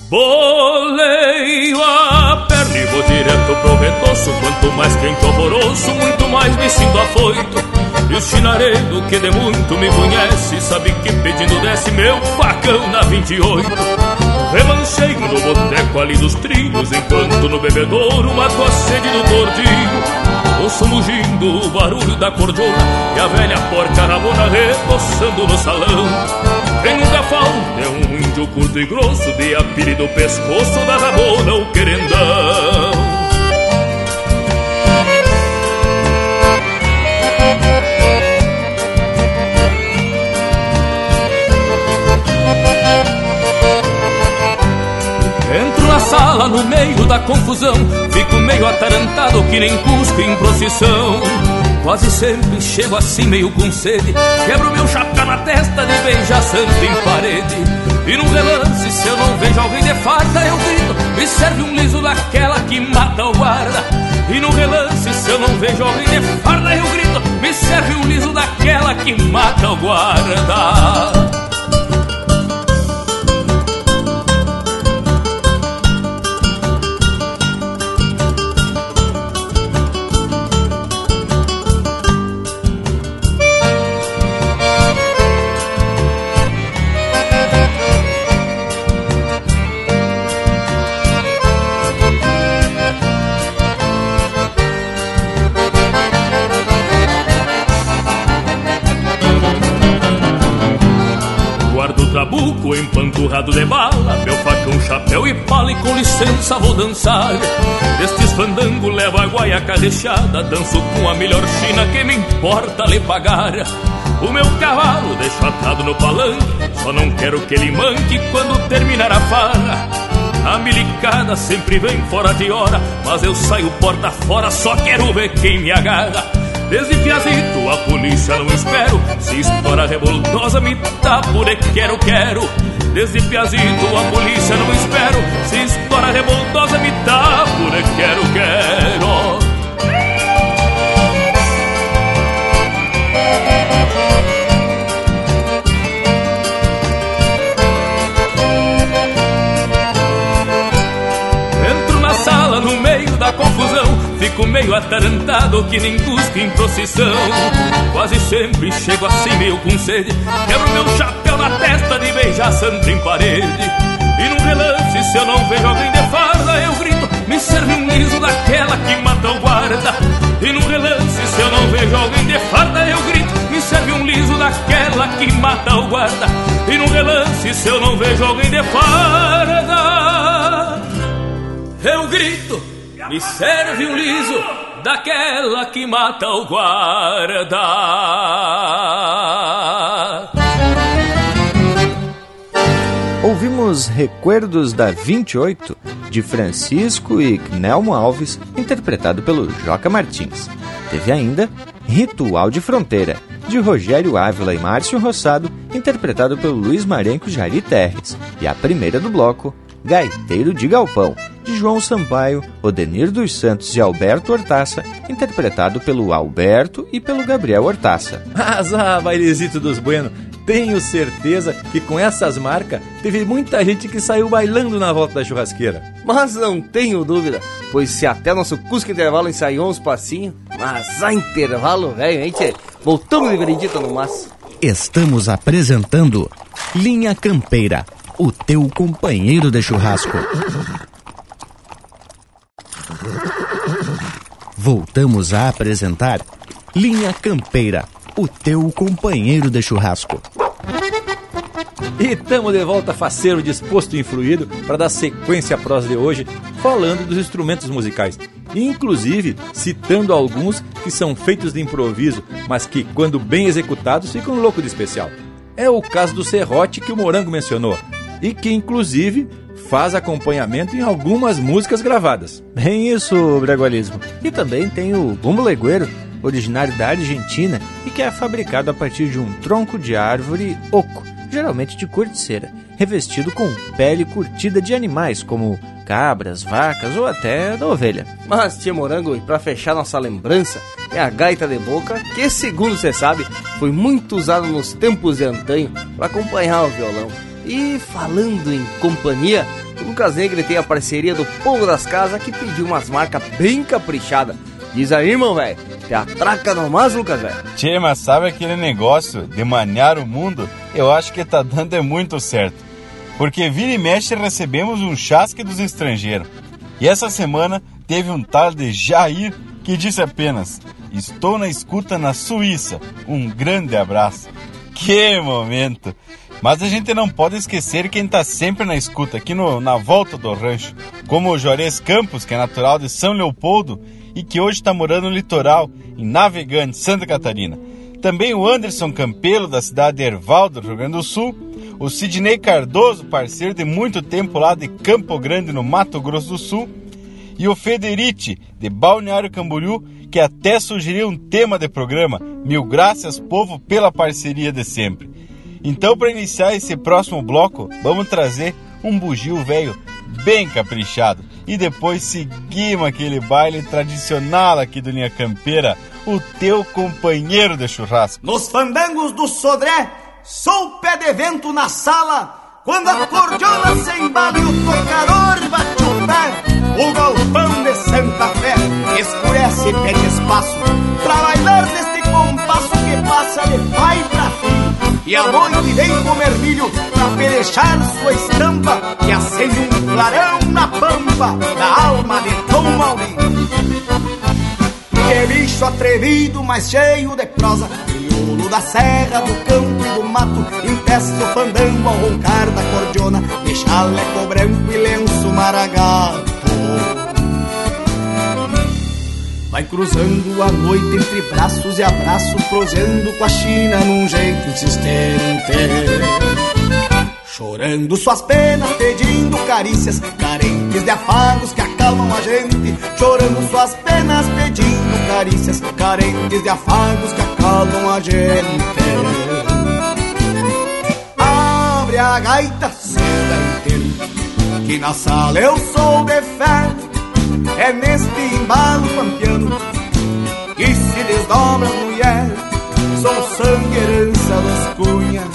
[SPEAKER 4] Boleio a perna e vou direto pro redoço, quanto mais quente alvoroço, muito mais me sinto afoito. E o chinaredo que de muito me conhece, sabe que pedindo desce meu facão na 28. Remanchei no boteco ali dos trilhos Enquanto no bebedouro mato a sede do gordinho Ouço mugindo o barulho da cordona E a velha porca rabona reboçando no salão. Quem nunca falta é um índio curto e grosso De a pire do pescoço da rabona o querendão sala no meio da confusão. Fico meio atarantado que nem cuspe em procissão. Quase sempre chego assim meio com sede. Quebro meu chapéu na testa de beijar santo em parede. E num relance se eu não vejo alguém de farda Eu grito, me serve um liso daquela que mata o guarda. E no relance se eu não vejo alguém de farda Eu grito, me serve um liso daquela que mata o guarda licença vou dançar. Destes fandango levo a guaiaca recheada Danço com a melhor china que me importa lhe pagar. O meu cavalo deixo atado no palanque Só não quero que ele manque quando terminar a farra. A milicada sempre vem fora de hora, mas eu saio porta fora, só quero ver quem me agarra. Desde Piazito a polícia não espero Se estoura revoltosa me dá por e quero, quero Desde Piazito a polícia não espero. Se estoura revoltosa me dá por e quero, quero. Fico meio atarantado que nem cuspe em procissão. Quase sempre chego assim meio com sede. Quebro meu chapéu na testa de beijar santo em parede. E num relance se eu não vejo alguém de farda Eu grito, me serve um liso daquela que mata o guarda. E num relance se eu não vejo alguém de farda Eu grito, me serve um liso daquela que mata o guarda. E num relance se eu não vejo alguém de farda Eu grito me serve um liso daquela que mata o guarda.
[SPEAKER 27] Ouvimos Recuerdos da 28 de Francisco e Nelmo Alves, interpretado pelo Joca Martins. Teve ainda Ritual de Fronteira, de Rogério Ávila e Márcio Rossado, interpretado pelo Luiz Marenco Jari Terres. E a primeira do bloco, Gaiteiro de Galpão, de João Sampaio, Odenir dos Santos e Alberto Hortaça, interpretado pelo Alberto e pelo Gabriel Hortaça.
[SPEAKER 1] Ah, bailezito dos Bueno, tenho certeza que com essas marcas teve muita gente que saiu bailando na volta da churrasqueira.
[SPEAKER 5] Mas não tenho dúvida, pois se até nosso Cusco Intervalo ensaiou uns passinhos, mas a intervalo, velho, hein, tchê? Voltamos de veredita no maço.
[SPEAKER 2] Estamos apresentando Linha Campeira o teu companheiro de churrasco. Voltamos a apresentar Linha Campeira, o teu companheiro de churrasco.
[SPEAKER 1] E estamos de volta, faceiro disposto e influído, para dar sequência à prosa de hoje, falando dos instrumentos musicais. Inclusive citando alguns que são feitos de improviso, mas que, quando bem executados, ficam louco de especial. É o caso do serrote que o Morango mencionou, e que inclusive faz acompanhamento em algumas músicas gravadas.
[SPEAKER 27] Bem isso, Bragualismo. E também tem o bumbo legueiro, originário da Argentina e que é fabricado a partir de um tronco de árvore oco, geralmente de corticeira, revestido com pele curtida de animais como cabras, vacas ou até da ovelha.
[SPEAKER 5] Mas, tia Morango, e para fechar nossa lembrança, é a gaita de boca, que segundo você sabe, foi muito usada nos tempos de antanho para acompanhar o violão. E falando em companhia, o Lucas Negre tem a parceria do Povo das Casas que pediu umas marcas bem caprichadas. Diz aí, irmão, velho, te atraca nomás, Lucas, velho.
[SPEAKER 29] Tchê, mas sabe aquele negócio de maniar o mundo? Eu acho que tá dando é muito certo. Porque vira e mexe recebemos um chasque dos estrangeiros. E essa semana teve um tal de Jair que disse apenas: Estou na escuta na Suíça. Um grande abraço. Que momento! Mas a gente não pode esquecer quem está sempre na escuta aqui no, na volta do rancho, como o Juarez Campos, que é natural de São Leopoldo e que hoje está morando no litoral, em Navegante, Santa Catarina. Também o Anderson Campelo, da cidade de Erval, do Rio Grande do Sul. O Sidney Cardoso, parceiro de muito tempo lá de Campo Grande, no Mato Grosso do Sul. e o Federite, de Balneário Camboriú, que até sugeriu um tema de programa. Mil graças, povo, pela parceria de sempre. Então, para iniciar esse próximo bloco, vamos trazer um bugio velho bem caprichado. E depois seguimos aquele baile tradicional aqui do Linha Campeira, o teu companheiro de churrasco.
[SPEAKER 30] Nos fandangos do Sodré, sou pé de vento na sala, quando a cordiola se embala e o tocador o pé. O galpão de Santa Fé escurece e pede espaço Pra bailar neste compasso que passa de pai pra filho E a noite vem comer milho pra pelechar sua estampa Que acende um clarão na pampa da alma de Tom Maurinho. Que bicho atrevido, mas cheio de prosa Crioulo da serra, do campo e do mato Intesta o fandango ao roncar da cordiona De chaleco branco e lenço maragato Vai cruzando a noite entre braços e abraços, prosendo com a China num jeito insistente. Chorando suas penas, pedindo carícias, carentes de afagos que acalmam a gente. Chorando suas penas, pedindo carícias, carentes de afagos que acalmam a gente. Abre a gaita, seu gaiteiro, que na sala eu sou de fé é neste embalo pampiano que se desdobra a mulher. Sou sangue herança das cunhas,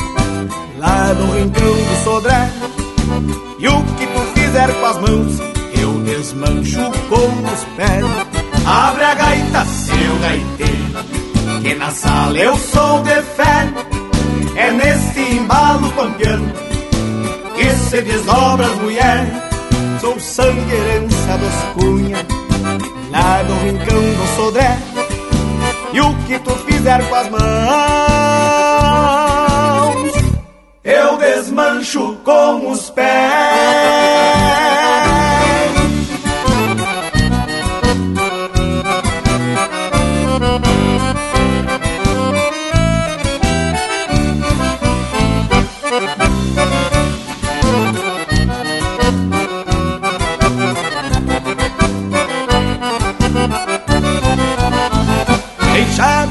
[SPEAKER 30] lá do rincão do Sodré. E o que tu fizer com as mãos, eu desmancho com os pés. Abre a gaita, seu gaiteiro, que na sala eu sou de fé. É neste embalo pampiano que se desdobra as mulheres sou sangue herança dos cunha, lá do rincão do Sodré. E o que tu fizer com as mãos, eu desmancho com os pés.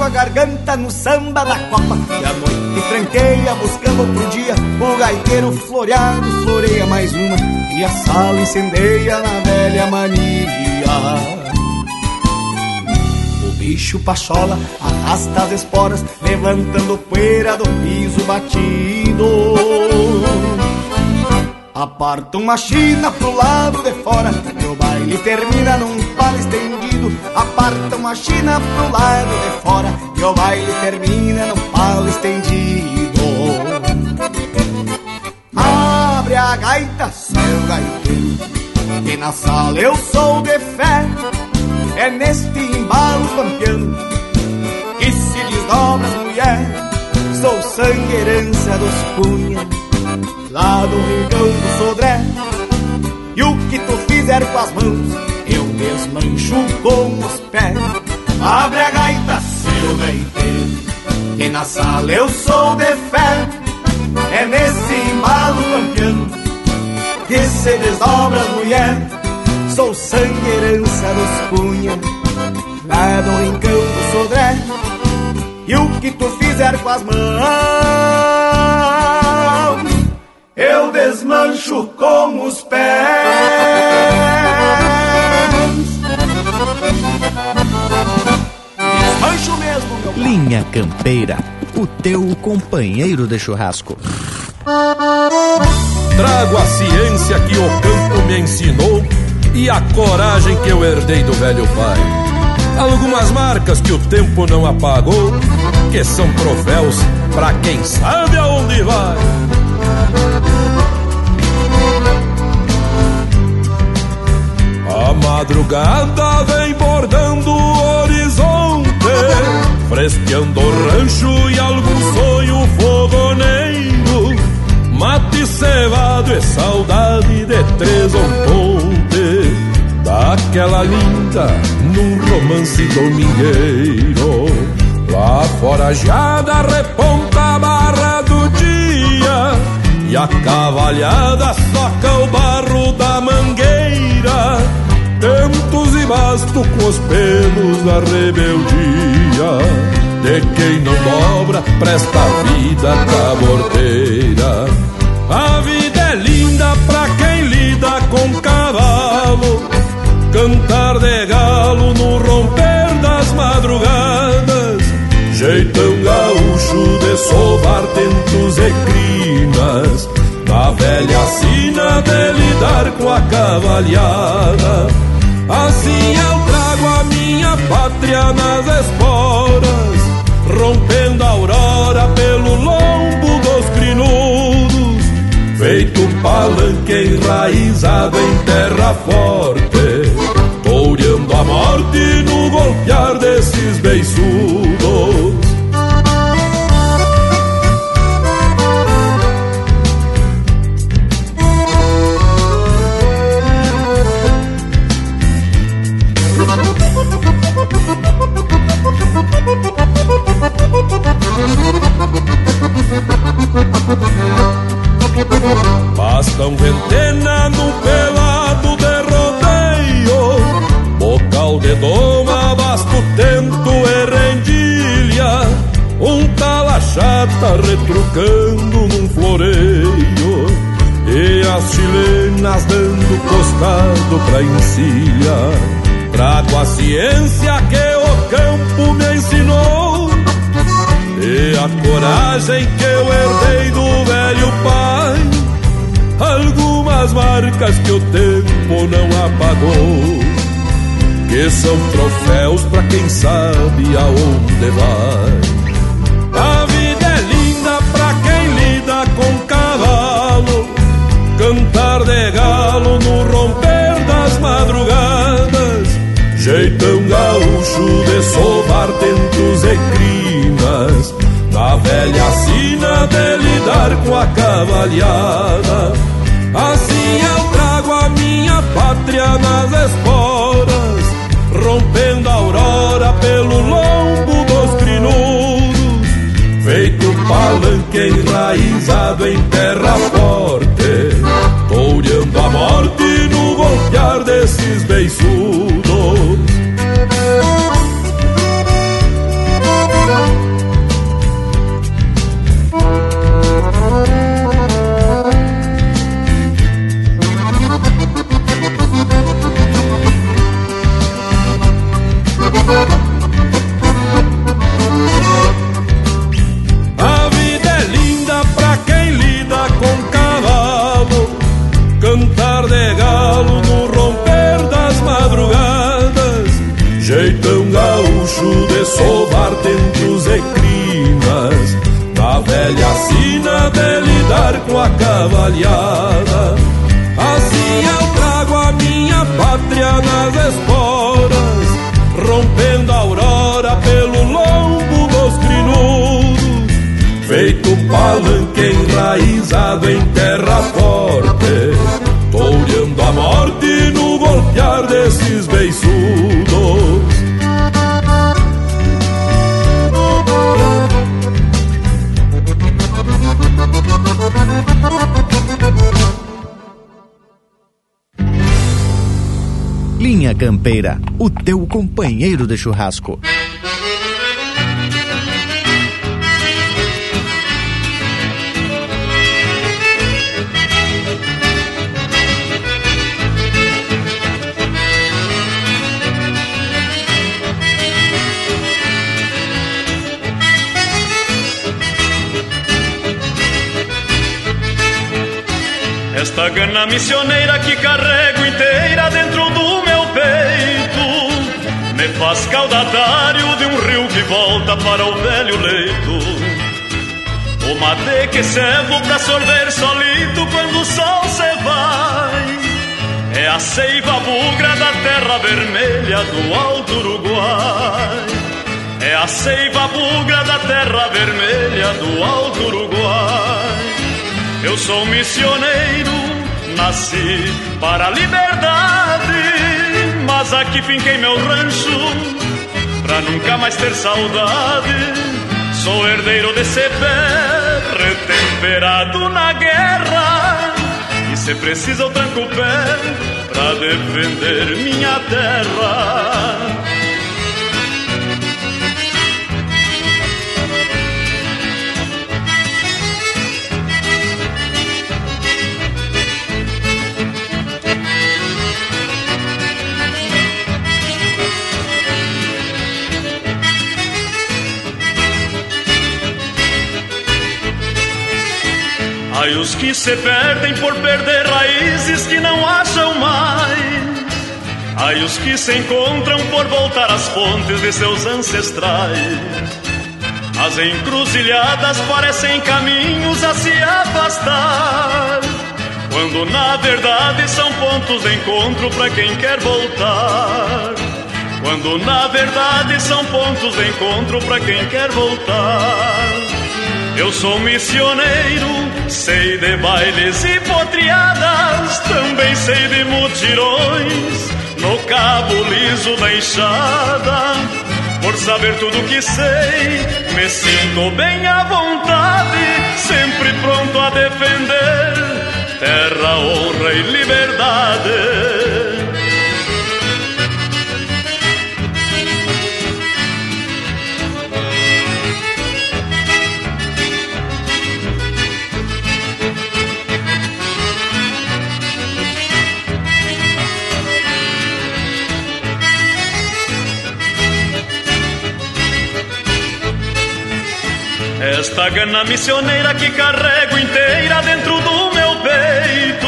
[SPEAKER 30] A garganta no samba da copa. E a noite tranqueia buscando outro dia O gaiteiro floreado floreia mais uma. E a sala incendeia na velha mania. O bicho pachola arrasta as esporas Levantando poeira do piso batido. Aparta uma china pro lado de fora E o baile termina num palo estendido Aparta uma china pro lado de fora E o baile termina num palo estendido. Abre a gaita, seu gaiteiro Que na sala eu sou de fé. É neste embalo pampiano Que se desdobra mulher Sou sangue herança dos cunha Lá do rincão do Sodré. E o que tu fizer com as mãos Desmancho com os pés. Abre a gaita, seu gaiteiro Que na sala eu sou de fé. É nesse embalo campeão Que se desdobra as mulher. Sou sangue herança dos cunha Lá do rincão do Sodré E o que tu fizer com as mãos eu desmancho com os pés.
[SPEAKER 2] Linha Campeira, o teu companheiro de churrasco.
[SPEAKER 31] Trago a ciência que o campo me ensinou e a coragem que eu herdei do velho pai. Algumas marcas que o tempo não apagou, que são troféus para quem sabe aonde vai. A madrugada vem bordando o horizonte, fresqueando rancho e algum sonho fogoneiro. Mate cevado e saudade de três ponte, daquela linda num romance domingueiro. Lá forajada reponta a barra do dia E a cavalhada soca o barro da mangueira Tempo basto com os pelos da rebeldia De quem não dobra presta vida caborteira A vida é linda pra quem lida com cavalo. Cantar de galo no romper das madrugadas. Jeitão gaúcho de sovar tentos e crinas. Da velha sina de lidar com a cavalhada Assim eu trago a minha pátria nas esporas Rompendo a aurora pelo lombo dos crinudos Feito palanque enraizado em terra forte Toureando a morte no golpear desses beiçudos Basta um ventena no pelado de rodeio Bocal de doma, basto tento e rendilha Um talachata retrucando num floreio E as chilenas dando costado pra encilha Trago a ciência que o campo me ensinou A coragem que eu herdei do velho pai. Algumas marcas que o tempo não apagou Que são troféus pra quem sabe aonde vai. A vida é linda pra quem lida com cavalo Cantar de galo no romper das madrugadas. Jeitão gaúcho de sovar tentos e crinas Na velha sina de lidar com a cavalhada. Assim eu trago a minha pátria nas esporas Rompendo a aurora pelo lombo dos crinudos. Feito palanque enraizado em terra forte Toureando a morte no golpear desses beiçudos lidar com a cavalhada. Assim eu trago a minha pátria nas esporas Rompendo a aurora pelo lombo dos crinudos Feito palanque enraizado em terra forte Toureando a morte no golpear desses beiçudos
[SPEAKER 2] Campeira, o teu companheiro de churrasco.
[SPEAKER 32] Esta gana missioneira que carrego faz caudatário de um rio que volta para o velho leito. O mate que servo pra sorver solito quando o sol se vai. É a seiva bugra da terra vermelha do alto Uruguai. É a seiva bugra da terra vermelha do alto Uruguai. Eu sou missioneiro, nasci para a liberdade, mas aqui finquei meu rancho pra nunca mais ter saudade. Sou herdeiro desse pé, retemperado na guerra, e se precisa eu tranco o pé pra defender minha terra. Ai, os que se perdem por perder raízes que não acham mais. Ai, os que se encontram por voltar às fontes de seus ancestrais. As encruzilhadas parecem caminhos a se afastar. Quando na verdade são pontos de encontro para quem quer voltar. Quando na verdade são pontos de encontro para quem quer voltar. Eu sou missioneiro, sei de bailes e potriadas, também sei de mutirões, no cabo liso da enxada. Por saber tudo que sei, me sinto bem à vontade, sempre pronto a defender terra, honra e liberdade. Esta gana missioneira que carrego inteira dentro do meu peito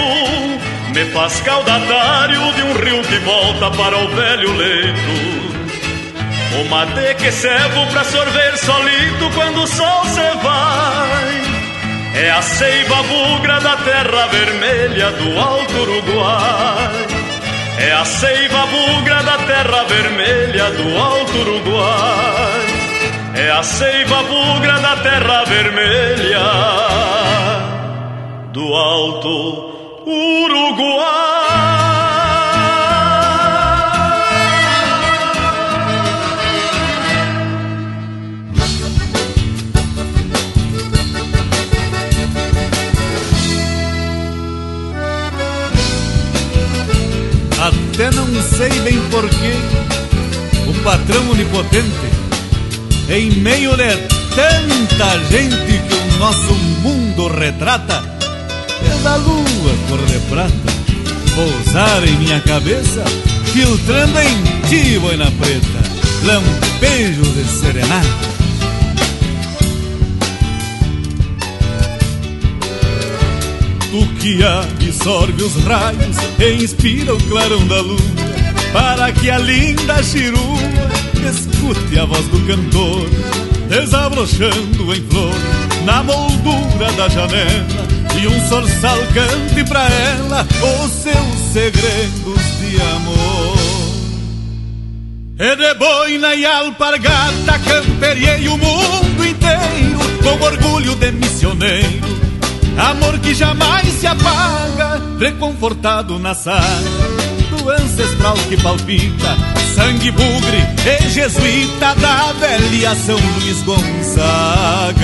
[SPEAKER 32] me faz caudatário de um rio que volta para o velho leito. O mate que servo pra sorver solito quando o sol se vai. É a seiva bugra da terra vermelha do Alto Uruguai. É a seiva bugra da terra vermelha do Alto Uruguai. É a seiva bugra da terra vermelha do Alto Uruguai.
[SPEAKER 25] Até não sei bem porquê, o patrão onipotente, em meio de tanta gente que o nosso mundo retrata, fez a lua cor de prata pousar em minha cabeça, filtrando em ti, boina preta, lampejos de serenata. Tu que absorve os raios e inspira o clarão da lua Para que a linda chirua escute a voz do cantor Desabrochando em flor na moldura da janela E um sorçal cante pra ela os seus segredos de amor. E de boina e alpargata camperiei o mundo inteiro Com orgulho de missioneiro Amor que jamais se apaga, reconfortado na saga ancestral que palpita, sangue bugre e jesuíta da velha São Luís Gonzaga.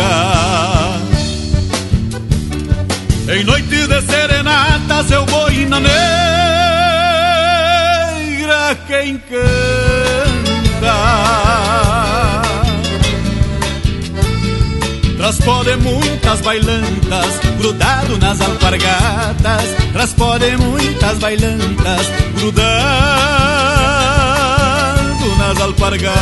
[SPEAKER 25] Em noite de serenatas eu vou na negra quem canta. Transpode muitas bailantas, grudado nas alpargatas. Transpode muitas bailantas, grudado nas alpargatas.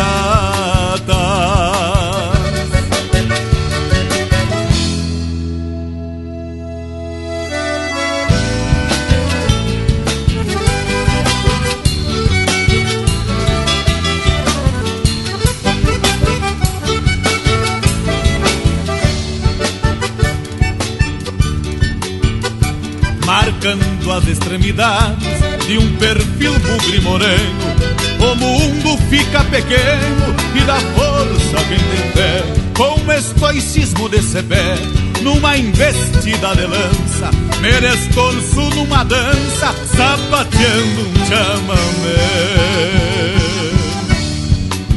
[SPEAKER 25] Marcando as extremidades de um perfil bugre moreno. O mundo fica pequeno e dá força a quem tem fé, com estoicismo de pé, numa investida de lança, merestorço numa dança, sapateando um chamamé.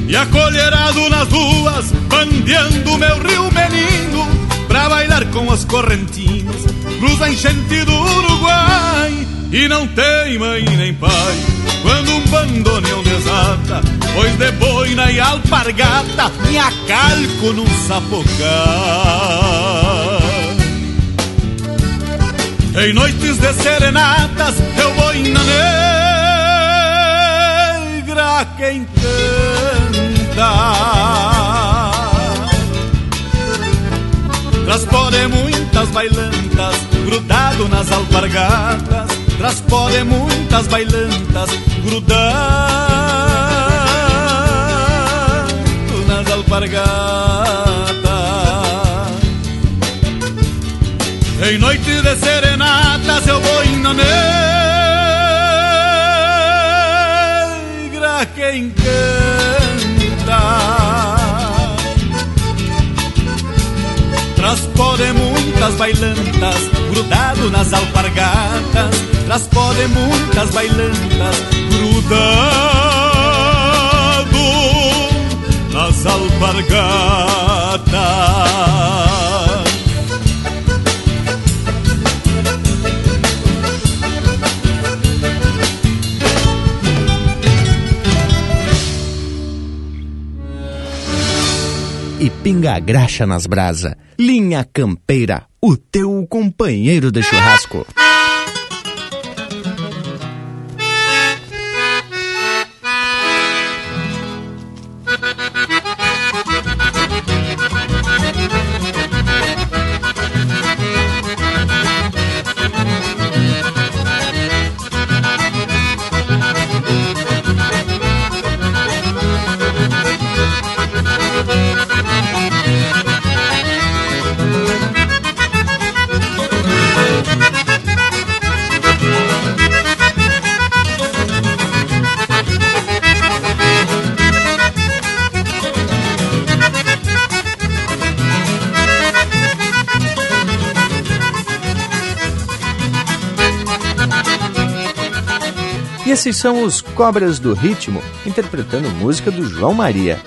[SPEAKER 25] E acolherado nas ruas, bandeando meu rio menino, pra bailar com os correntinos, cruza enchente do Uruguai e não tem mãe nem pai. Quando um bandoneão desata, pois de boina e alpargata, me acalco num sapocar. Em noites de serenatas eu vou na negra quem canta muitas bailantas nas alpargatas Transpode muitas bailantas grudado nas alpargatas. Em noite de serenatas eu vou na negra quem canta Transpode muitas bailantas grudado nas alpargatas Transpode muitas bailantas grudado nas alpargatas
[SPEAKER 2] e pinga graxa nas brasa. Linha Campeira, o teu companheiro de churrasco. Esses são os Cobras do Ritmo, interpretando música do João Maria.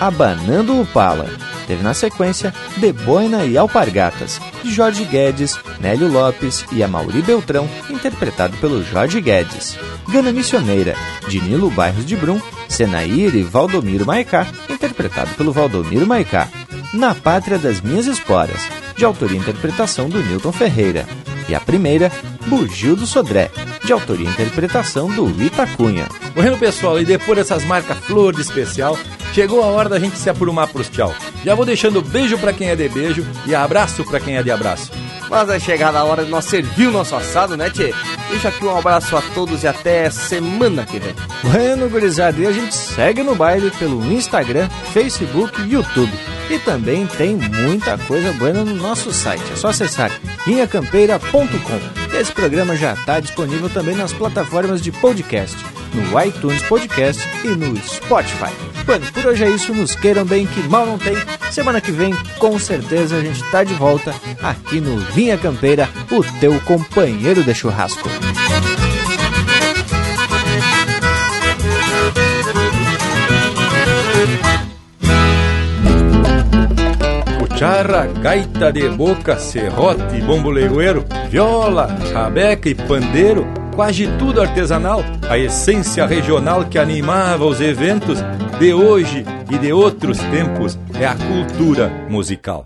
[SPEAKER 2] Abanando o Pala. Teve na sequência De Boina e Alpargatas, de Jorge Guedes, Nélio Lopes e Amauri Beltrão, interpretado pelo Jorge Guedes. Gana Missioneira, de Nilo Bairros de Brum, Senair e Valdomiro Maicá, interpretado pelo Valdomiro Maicá. Na Pátria das Minhas Esporas, de autoria e interpretação do Newton Ferreira. E a primeira, Bugio do Sodré, de autoria e interpretação do Itacunha.
[SPEAKER 1] Bueno, pessoal, e depois dessas marcas flor de especial, chegou a hora da gente se aprumar pros tchau. Já vou deixando beijo para quem é de beijo e abraço para quem é de abraço.
[SPEAKER 5] Mas é chegada a hora de nós servir o nosso assado, né, Tchê? Deixa aqui um abraço a todos e até semana que vem.
[SPEAKER 27] Bueno, gurizada, e a gente segue no baile pelo Instagram, Facebook e YouTube. E também tem muita coisa boa no nosso site. É só acessar linhacampeira.com. Esse programa já está disponível também nas plataformas de podcast, no iTunes Podcast e no Spotify. Bueno, por hoje é isso. Nos queiram bem, que mal não tem. Semana que vem, com certeza, a gente está de volta aqui no Linha Campeira, o teu companheiro de churrasco.
[SPEAKER 1] Charra, gaita de boca, serrote, bombo legueiro, viola, rabeca e pandeiro, quase tudo artesanal, a essência regional que animava os eventos de hoje e de outros tempos é a cultura musical.